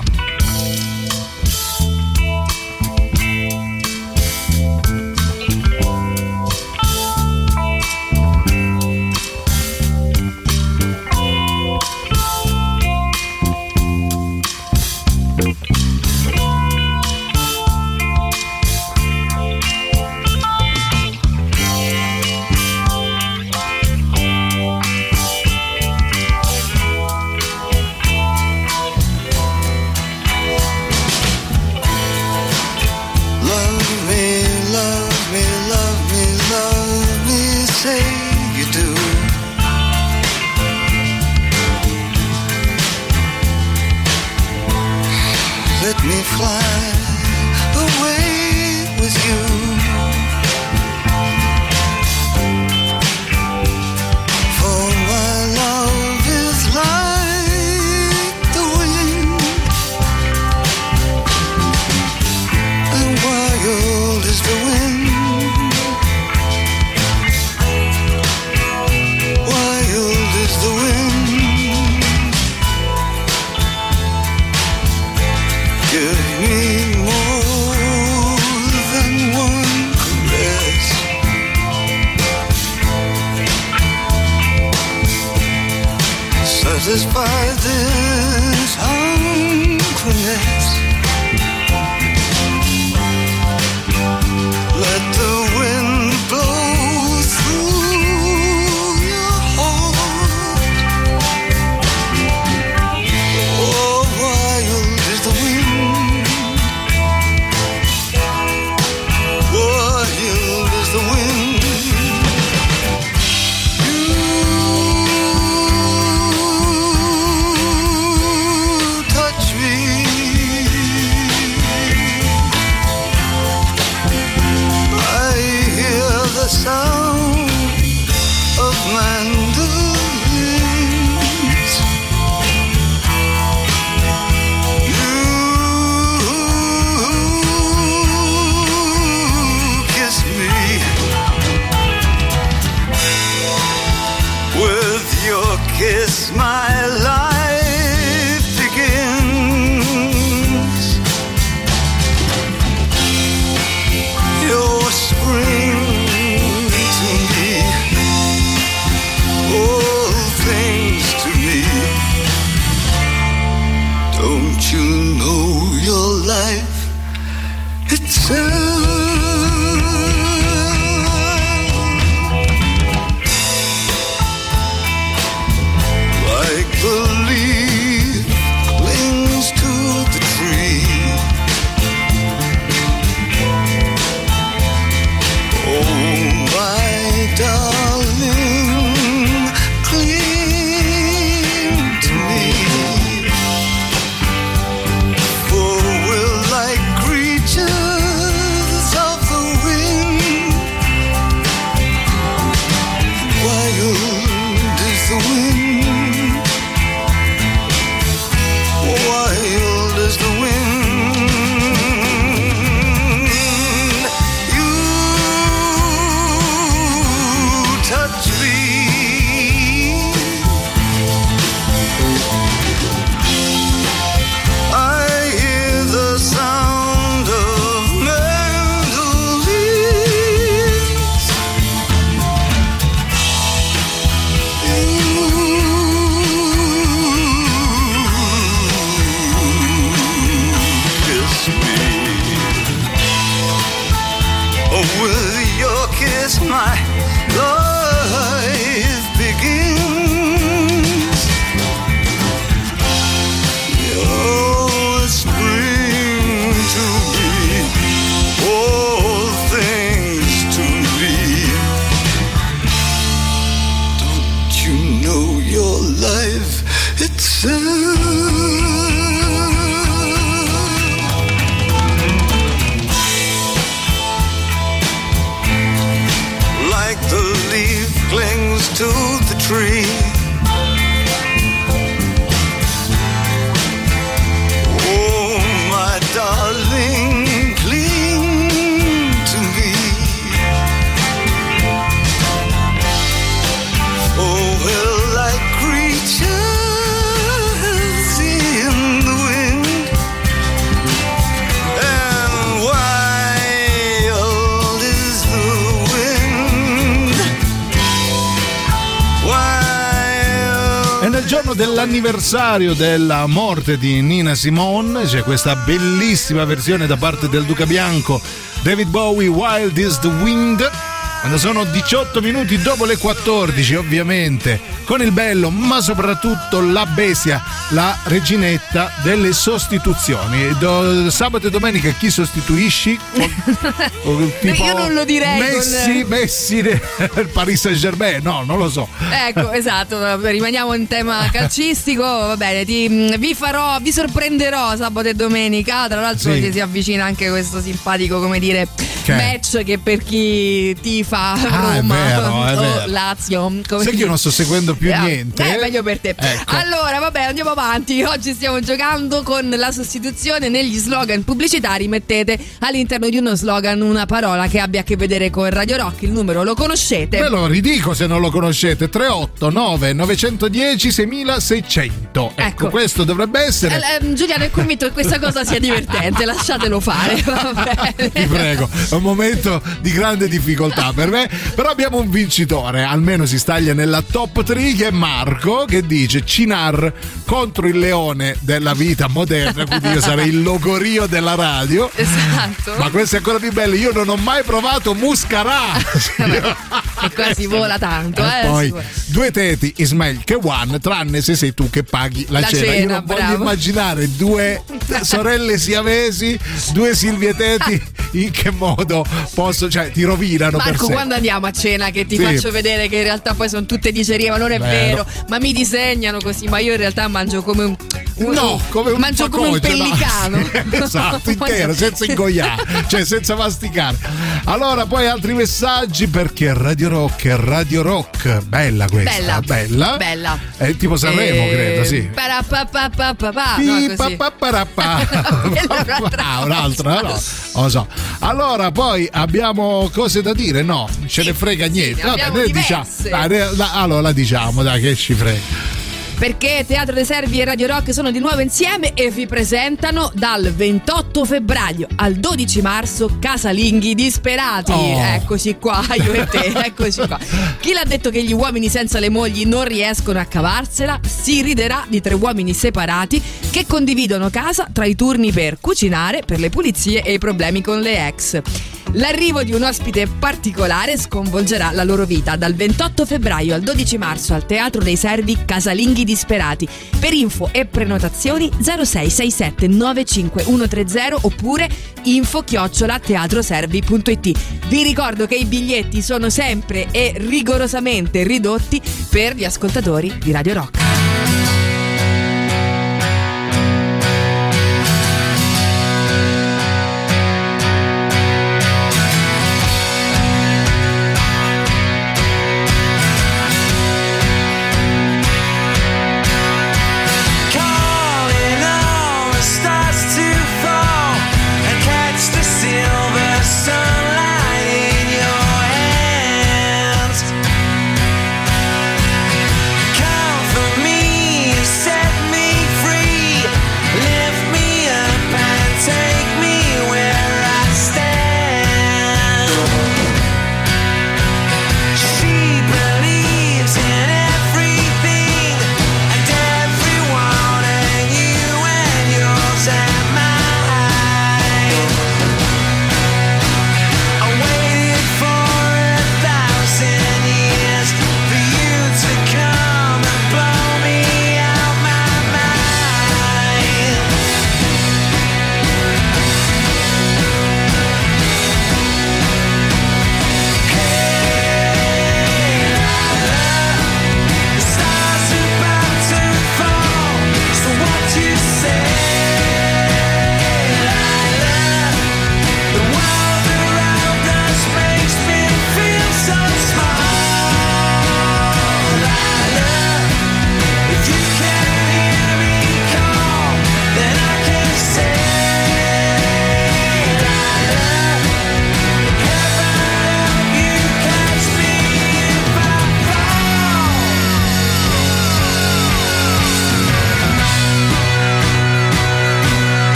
Giorno dell'anniversario della morte di Nina Simone c'è questa bellissima versione da parte del Duca Bianco, David Bowie, Wild is the Wind. Sono 18 minuti dopo le 14, ovviamente, con il bello, ma soprattutto la bestia, la reginetta delle sostituzioni. Do- sabato e domenica chi sostituisci? Tipo io non lo direi con- Messi, Messi del Paris Saint Germain, no, non lo so. Ecco, esatto, rimaniamo in tema calcistico, va bene, ti- vi farò, vi sorprenderò sabato e domenica, tra l'altro Sì. si avvicina anche questo simpatico, come dire, Che? match che per chi tifa Ah, è Roma vero, è o vero. Lazio. come Sai che io non sto seguendo più Eh, niente? Eh, meglio per te. Ecco. Allora, vabbè, andiamo avanti. Oggi stiamo giocando con la sostituzione negli slogan pubblicitari. Mettete all'interno di uno slogan una parola che abbia a che vedere con Radio Rock. Il numero lo conoscete. Ve lo ridico se non lo conoscete 389 910 6600 ecco, questo dovrebbe essere Eh, eh, Giuliano è convinto che questa cosa sia divertente, lasciatelo fare. Va bene. vi prego è un momento di grande difficoltà per me però abbiamo un vincitore almeno si staglia nella top 3 che è Marco che dice Cinar contro il leone della vita moderna quindi io sarei il logorio della radio Esatto. ma questo è ancora più bello io non ho mai provato Muscarà E qua si vola tanto, E eh. poi si vola. due teti Ismail che one tranne se sei tu che paghi la, La cena. Io cena, non voglio bravo. immaginare due sorelle siamesi, due Silvie Teti, in che modo posso, cioè ti rovinano Marco, quando andiamo a cena che ti Sì. faccio vedere che in realtà poi sono tutte dicerie, ma non è Vero. vero, ma mi disegnano così, ma io in realtà mangio come un- No, come un mangio come un facoccio, no. pellicano. esatto, intero, senza ingoiare, cioè senza masticare. Allora, poi altri messaggi perché Radio Rock è Radio Rock. Bella questa, Bella. bella. Bella. È tipo Sanremo, Eh, credo, sì. parapapapapapa, no, Ah, un'altra, no? Lo so. Allora, poi abbiamo cose da dire? No, ce ne frega niente. ne abbiamo noi diciamo. allora la diciamo, dai, che ci frega. Perché Teatro dei Servi e Radio Rock sono di nuovo insieme e vi presentano dal 28 febbraio al 12 marzo Casalinghi Disperati. Oh. Eccoci qua, io e te, eccoci qua. Chi l'ha detto che gli uomini senza le mogli non riescono a cavarsela? Si riderà di tre uomini separati che condividono casa tra i turni per cucinare, per le pulizie e i problemi con le ex. L'arrivo di un ospite particolare sconvolgerà la loro vita dal 28 febbraio al 12 marzo al Teatro dei Servi Casalinghi Disperati. Per info e prenotazioni 0667 95130 oppure info chiocciola teatroservi.it. Vi ricordo che i biglietti sono sempre e rigorosamente ridotti per gli ascoltatori di Radio Rock.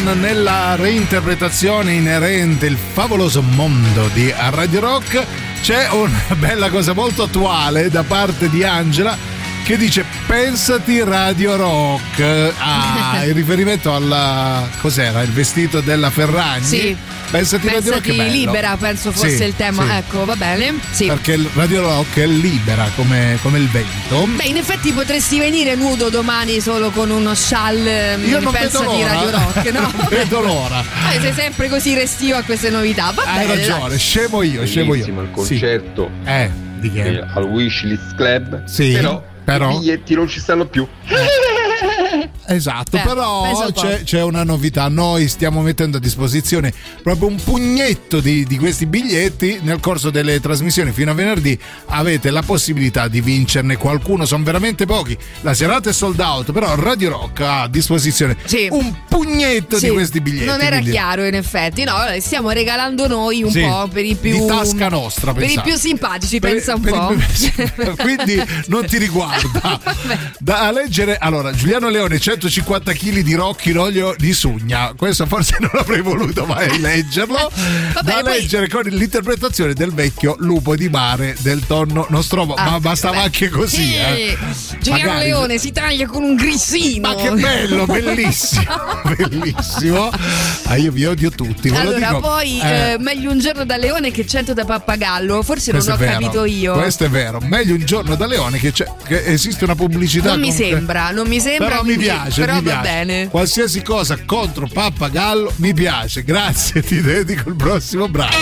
Slogan nella reinterpretazione inerente il favoloso mondo di Radio Rock c'è una bella cosa molto attuale da parte di Angela che dice pensati Radio Rock ah, in riferimento alla cos'era? Il vestito della Ferragni? Sì. Pensati, Radio Rock è Pensati bello. libera, penso fosse Sì, il tema. sì. Ecco, va bene. Sì. perché il Radio Rock è libera come, come il vento Beh, in effetti potresti venire nudo domani solo con uno scialle mm, io non vedo pensati l'ora Radio Rock, no? non vedo l'ora Eh, sei sempre così restivo a queste novità. Va hai bene. ragione scemo io scemo io il Sì. concerto eh di che? eh, al Wishlist Club. Sì, però, però? i biglietti non ci stanno più. Esatto, Eh, pensa però c'è, c'è una novità. Noi stiamo mettendo a disposizione proprio un pugnetto di, di questi biglietti. Nel corso delle trasmissioni fino a venerdì avete la possibilità di vincerne qualcuno. Sono veramente pochi. La serata è sold out, però Radio Rock ha a disposizione un pugnetto Sì, di questi biglietti. Non era quindi- chiaro, in effetti. No, stiamo regalando noi un Sì, po' per i più. di tasca nostra, Per i pensate. più simpatici, Per- pensa un po'. più- Quindi non ti riguarda. Da leggere, allora, Giuliano Leone, 150 kg di rocchi in olio di sugna. Questo forse non avrei voluto mai leggerlo. da leggere con l'interpretazione del vecchio lupo di mare del tonno Nostromo. Ah, Ma bastava beh. anche così, eh. Giuliano Magari- Leone si taglia con un grissino. Ma che bello, bellissimo, bellissimo. Ah, io vi odio tutti. Allora, dico. poi Eh, eh, meglio un giorno da leone che cento da pappagallo. Forse non questo ho è vero. capito io. Questo è vero. Meglio un giorno da Leone che, c'è, che esiste una pubblicità. non mi sembra, non mi sembra. Però mi quindi- piace, Però mi va piace. bene. Qualsiasi cosa contro Pappagallo mi piace. Grazie, ti dedico il prossimo brano.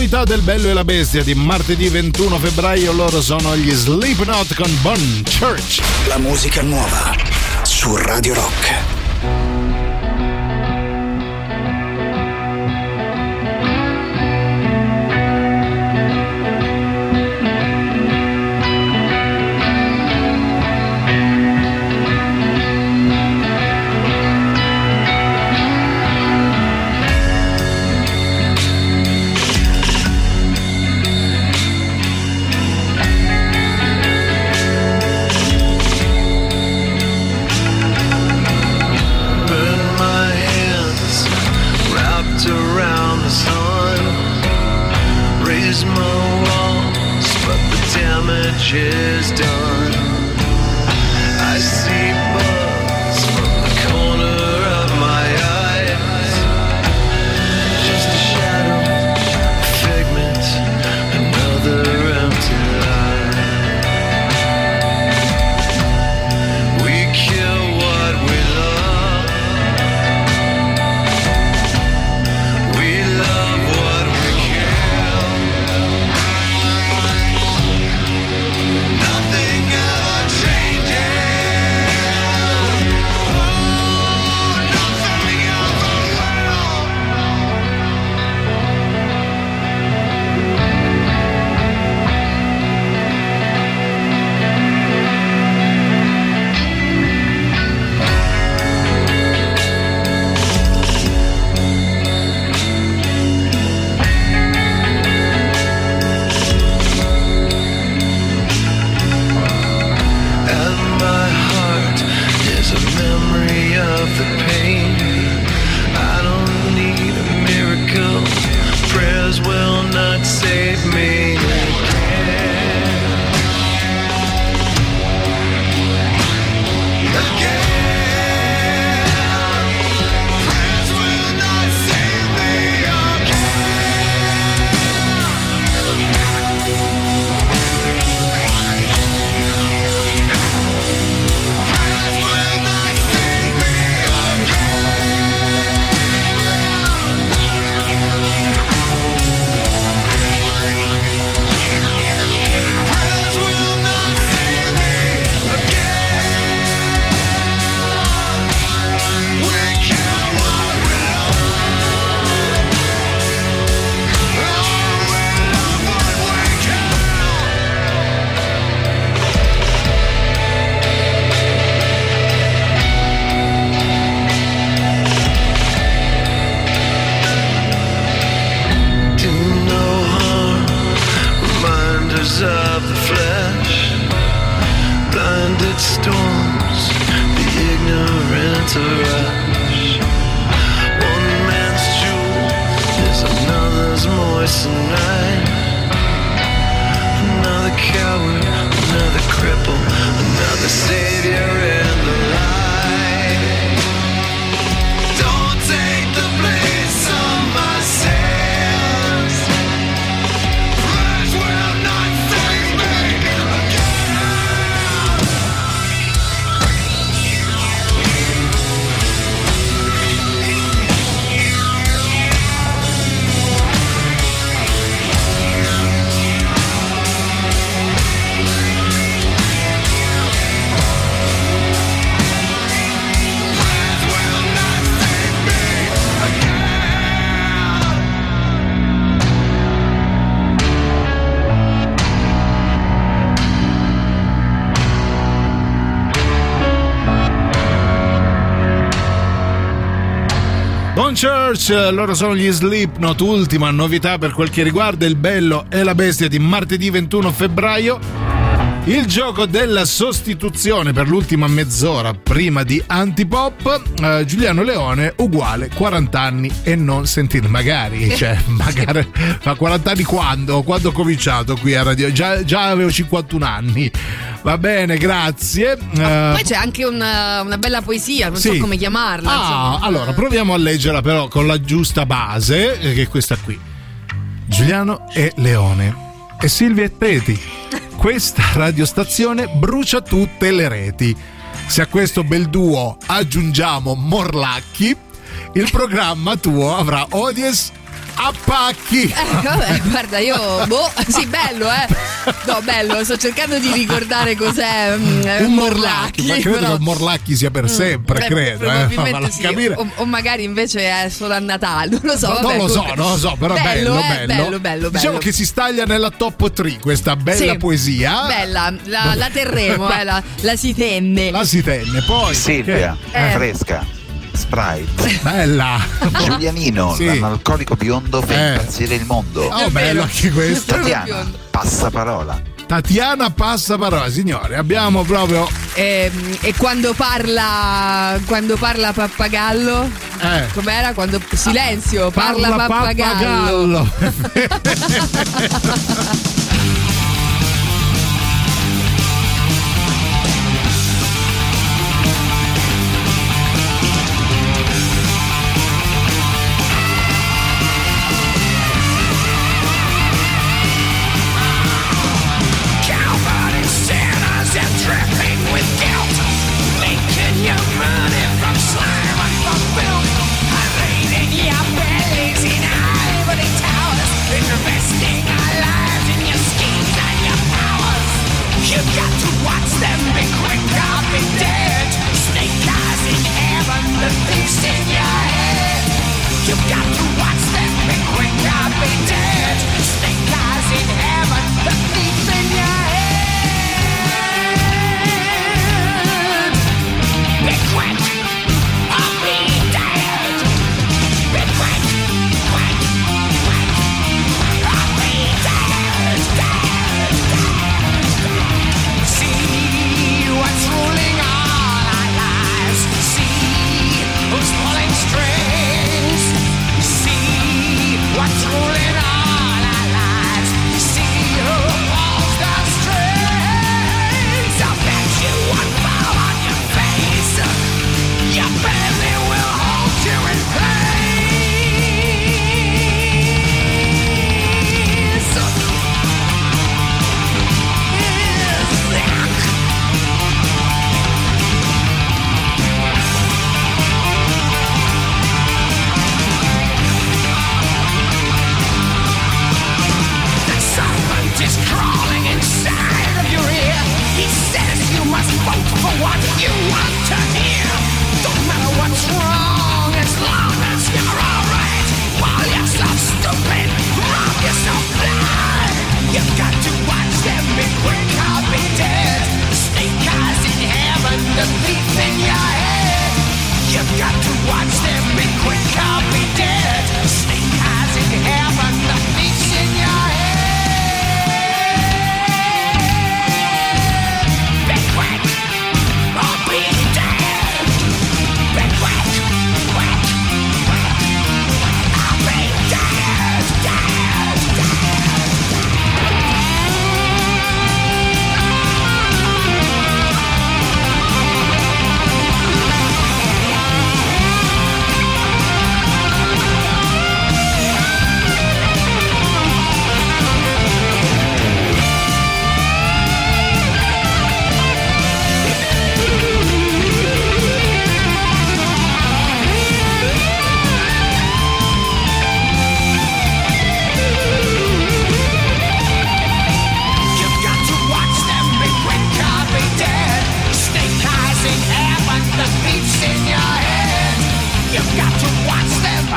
Novità del Bello e la Bestia di martedì 21 febbraio, loro sono gli Slipknot con Bon Church. La musica nuova su Radio Rock. Church, loro sono gli Slipknot, ultima novità per quel che riguarda il bello e la bestia di martedì 21 febbraio. Il gioco della sostituzione per l'ultima mezz'ora prima di Antipop, eh, Giuliano Leone uguale 40 anni e non sentire, magari, cioè, magari fa 40 anni quando? Quando ho cominciato qui a radio? Già, già avevo 51 anni. Va bene, grazie. Eh, Poi c'è anche una, una bella poesia, non Sì. so come chiamarla. Ah, allora proviamo a leggerla però con la giusta base, eh, che è questa qui. Giuliano e Leone e Silvia e Teti. Questa radiostazione brucia tutte le reti. Se a questo bel duo aggiungiamo Morlacchi, il programma tuo avrà audience a pacchi. Eh, vabbè, guarda, io. Boh, sì, bello, eh. No, bello, sto cercando di ricordare cos'è. mm, un Morlacchi, ma credo però- che un Morlacchi sia per sempre, Beh, credo. Eh. sì. capire. O, o magari invece è solo a Natale, non lo so. Vabbè, non lo so, non lo so, però bello, eh, bello, bello, bello, Diciamo bello. che si staglia nella top 3 questa bella Sì, poesia. Bella, la, la terremo, eh, la, la si tenne. La si tenne, poi. Silvia, Eh. fresca. Sprite. Bella. Giulianino, Sì. l'analcolico biondo fa Eh. impazzire il mondo. Oh, bello anche questo. Tatiana, passaparola. Tatiana passa parola, signore. Abbiamo proprio. E, e quando parla quando parla pappagallo Eh. com'era quando silenzio parla, Parla pappagallo,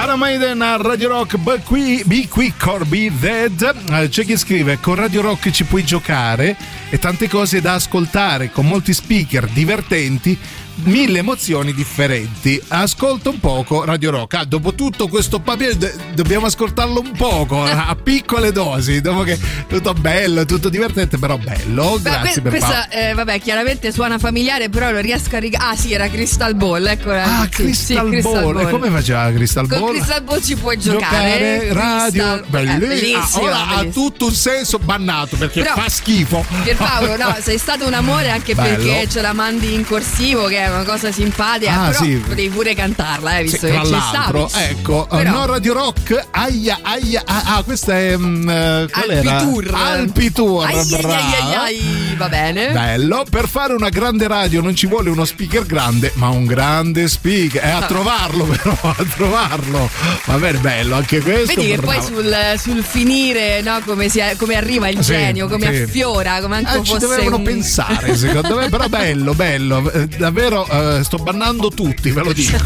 Iron Maiden a Radio Rock Be Qui- Be Quick or Be Dead. Eh, c'è chi scrive con Radio Rock ci puoi giocare e tante cose da ascoltare con molti speaker divertenti mille emozioni differenti ascolta un poco Radio Rock ah, dopo tutto questo papiro d- dobbiamo ascoltarlo un poco a piccole dosi dopo che tutto bello tutto divertente però bello Beh, grazie que- per questa, eh, vabbè, chiaramente suona familiare, però lo riesco a rigare. Ah, sì, era Crystal Ball. Ecco, Ah, sì, Crystal, sì, Ball. E come faceva Crystal Con Ball? Crystal Ball ci puoi giocare. radio Crystal- Belli- eh, ah, bellissimo, ora ha bellissimo. tutto un senso bannato perché Però- fa schifo Pierpaolo, no, sei stato un amore anche Bello. perché ce la mandi in corsivo, che è una cosa simpatica. Ah, però sì. potevi pure cantarla, eh, Sì, visto tra che ci stavi. ecco, Però- no Radio Rock, aia, aia, ah, ah, questa è. eh, qual era? Alpitour. Alpitour, va bene. Bello, per fare una grande radio non ci vuole uno speaker grande, ma un grande speaker. È a Ah. trovarlo, però, a trovarlo. Va bene, bello anche questo. Vedi che bravo. poi sul, sul finire, no, come, si- come arriva il Sì, genio, come sì. affiora, come anche Eh, ci fosse dovevano un... pensare, secondo me, però bello, bello. Eh, Davvero eh, sto bannando tutti, ve lo dico.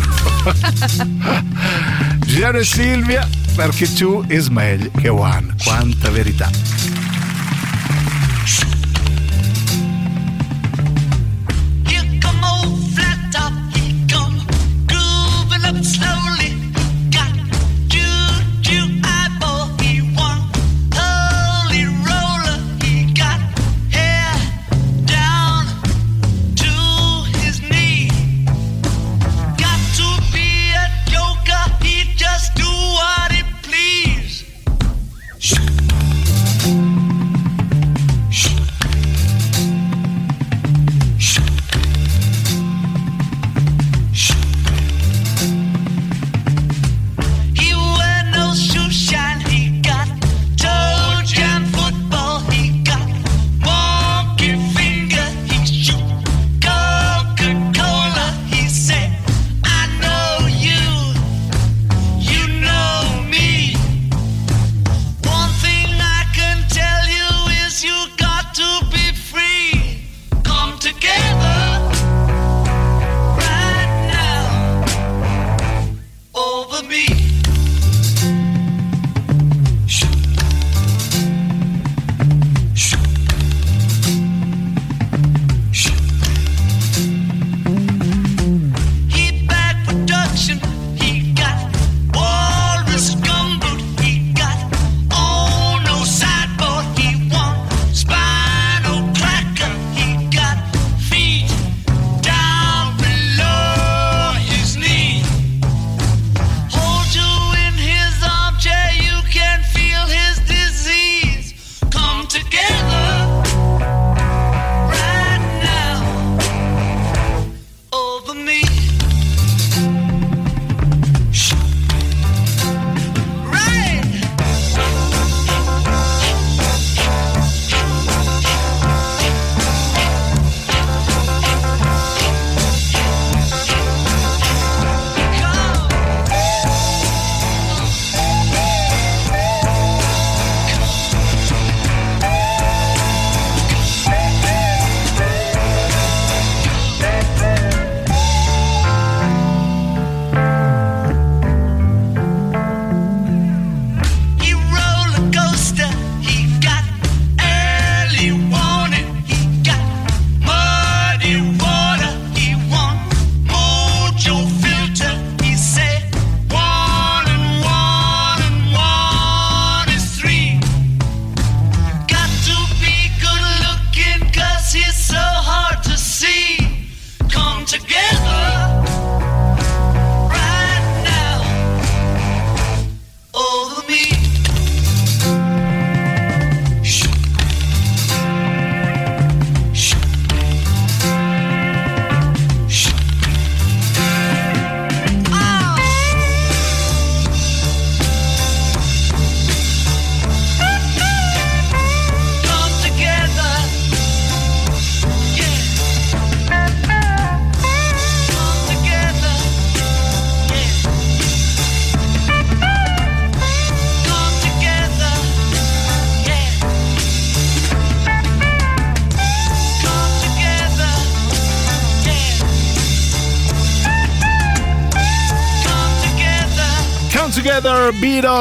Giano e Silvia, perché two is meglio che one. Quanta verità.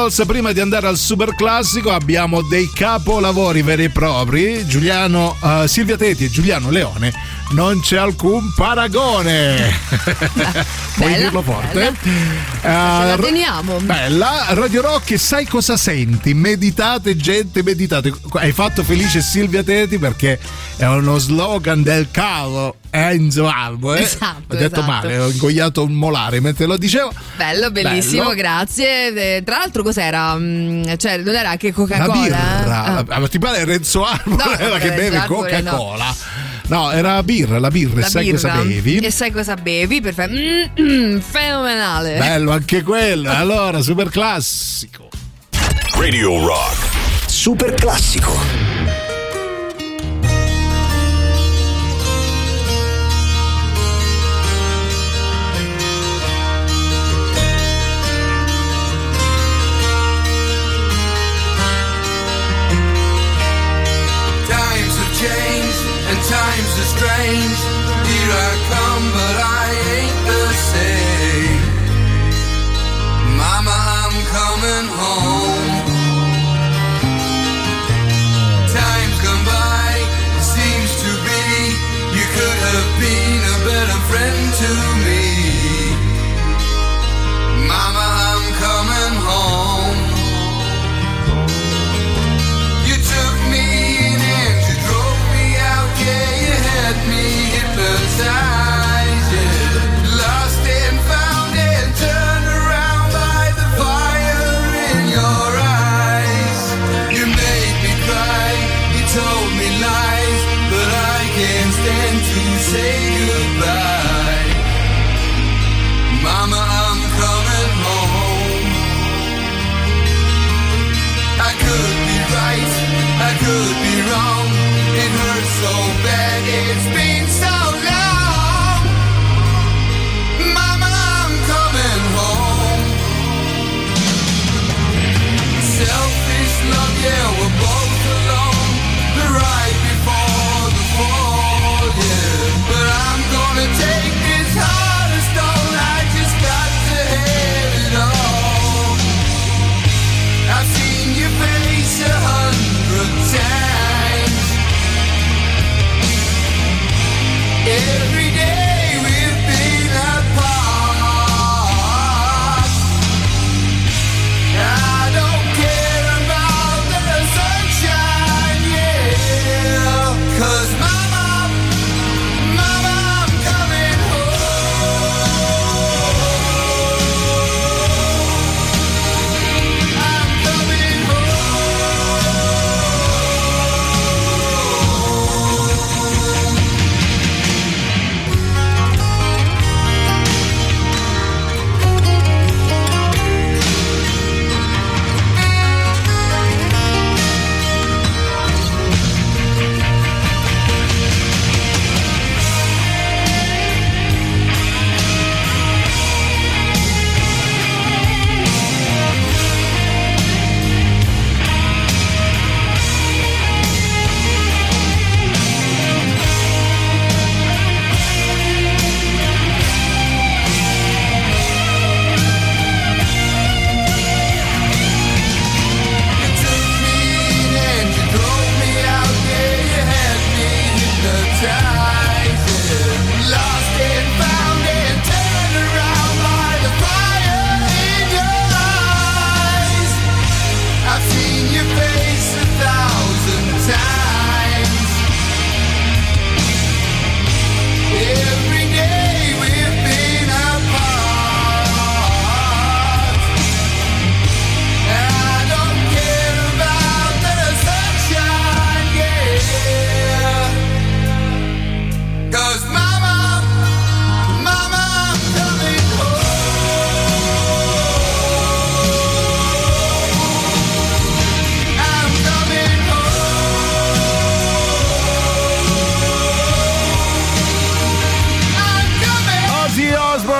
Beatles. Prima di andare al super classico abbiamo dei capolavori veri e propri. Giuliano, eh, Silvia Teti e Giuliano Leone. Non c'è alcun paragone. Puoi Bella, dirlo forte? bella. Eh, la teniamo. Bella, Radio Rock, e sai cosa senti? Meditate, gente, meditate. Hai fatto felice Silvia Teti perché è uno slogan del cavo Enzo Albo. Eh? Esatto, ho detto esatto. male, ho ingoiato un molare mentre lo dicevo. Bello, bellissimo, Bello. grazie. Eh, Tra l'altro, cos'era? Mm, Cioè, non era anche La Coca-Cola? birra, Ah. Ah, ma ti pare Renzo Albo No, era che beve Arbore, no. No. era birra, la birra, La e sai birra. cosa bevi? E sai cosa bevi? Perfetto. Mm, mm, fenomenale. Bello anche quello. Allora, super classico. Radio Rock. Super classico. Times are strange. Here I come, but I ain't the same. Mama, I'm coming home. Times gone by, seems to be you could have been a better friend to me.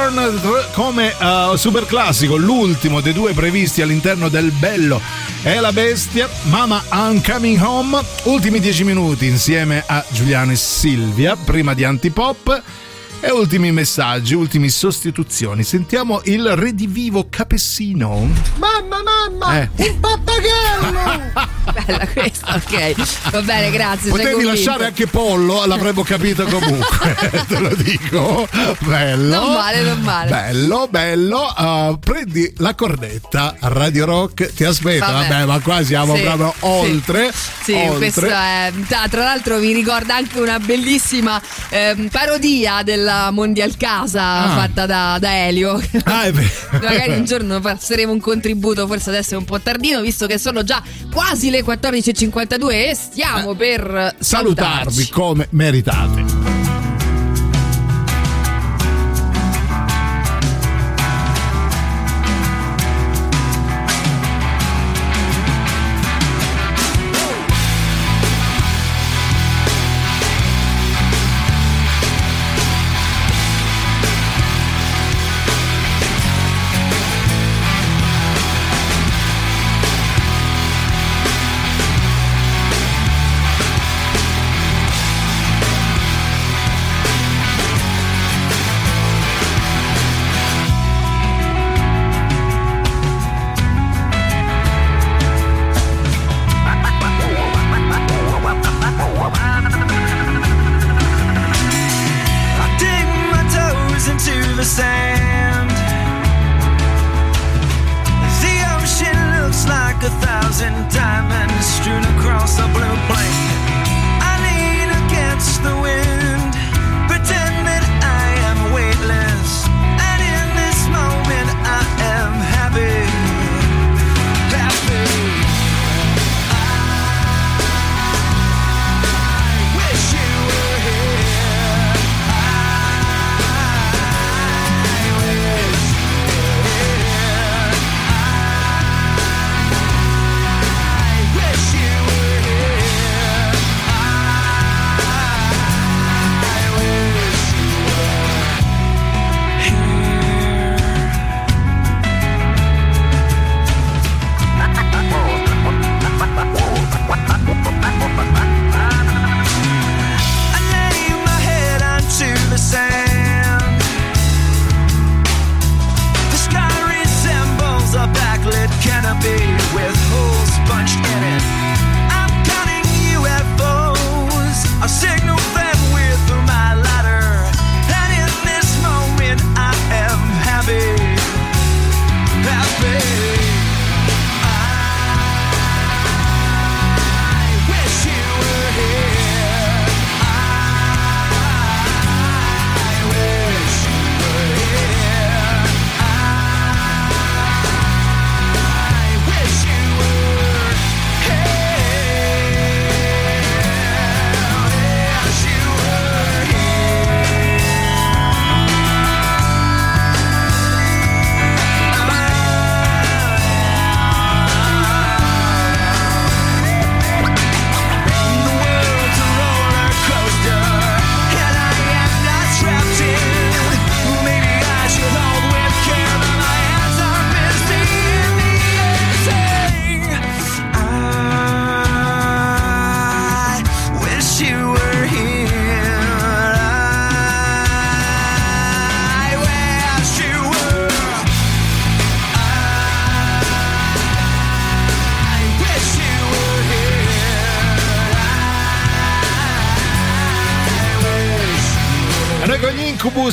Osbourne come eh, super classico, l'ultimo dei due previsti all'interno del Bello e la Bestia, Mama I'm Coming Home, ultimi dieci minuti insieme a Giuliano e Silvia, prima di Antipop. E ultimi messaggi, ultime sostituzioni. Sentiamo il redivivo Capessino. Mamma, mamma, Eh. un pappagallo! Bella questa, ok. Va bene, grazie. Potevi lasciare anche Pollo, l'avremmo capito comunque, te lo dico. Bello. Non male, non male. Bello, bello. Uh, prendi la cornetta, Radio Rock ti aspetta. Vabbè. Vabbè, ma qua siamo Sì, proprio sì. oltre. Sì, oltre. questo è. Tra l'altro mi ricorda anche una bellissima ehm, parodia della Mondial Casa Ah. fatta da, da Elio. Ah. Magari un giorno passeremo un contributo, forse adesso è un po' tardino, visto che sono già quasi le 14.52 e stiamo per Salutarvi come meritate.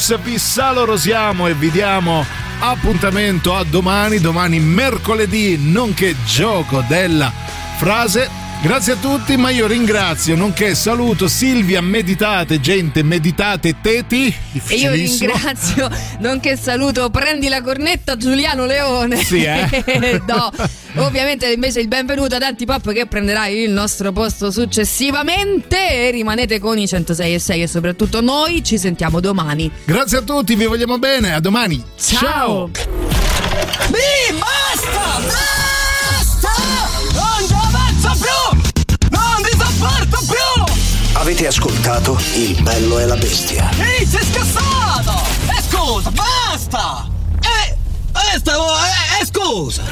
Incubus vi salorosiamo e vi diamo appuntamento a domani, domani mercoledì, nonché gioco della frase. Grazie a tutti, ma io ringrazio, nonché saluto Silvia, meditate gente, meditate teti. E io ringrazio, nonché saluto, prendi la cornetta Giuliano Leone. Sì, eh? no, ovviamente invece il benvenuto ad Antipop che prenderà il nostro posto successivamente. E rimanete con i 106 e 6 e soprattutto noi ci sentiamo domani. Grazie a tutti, vi vogliamo bene, a domani. Ciao. Mi basta! Basta! Non ci avanzo più! Non ti sopporto più! Avete ascoltato Il bello e la bestia. Ehi, sei scassato! E scusa, basta! Eh, eh, stavo, eh, eh, scusa!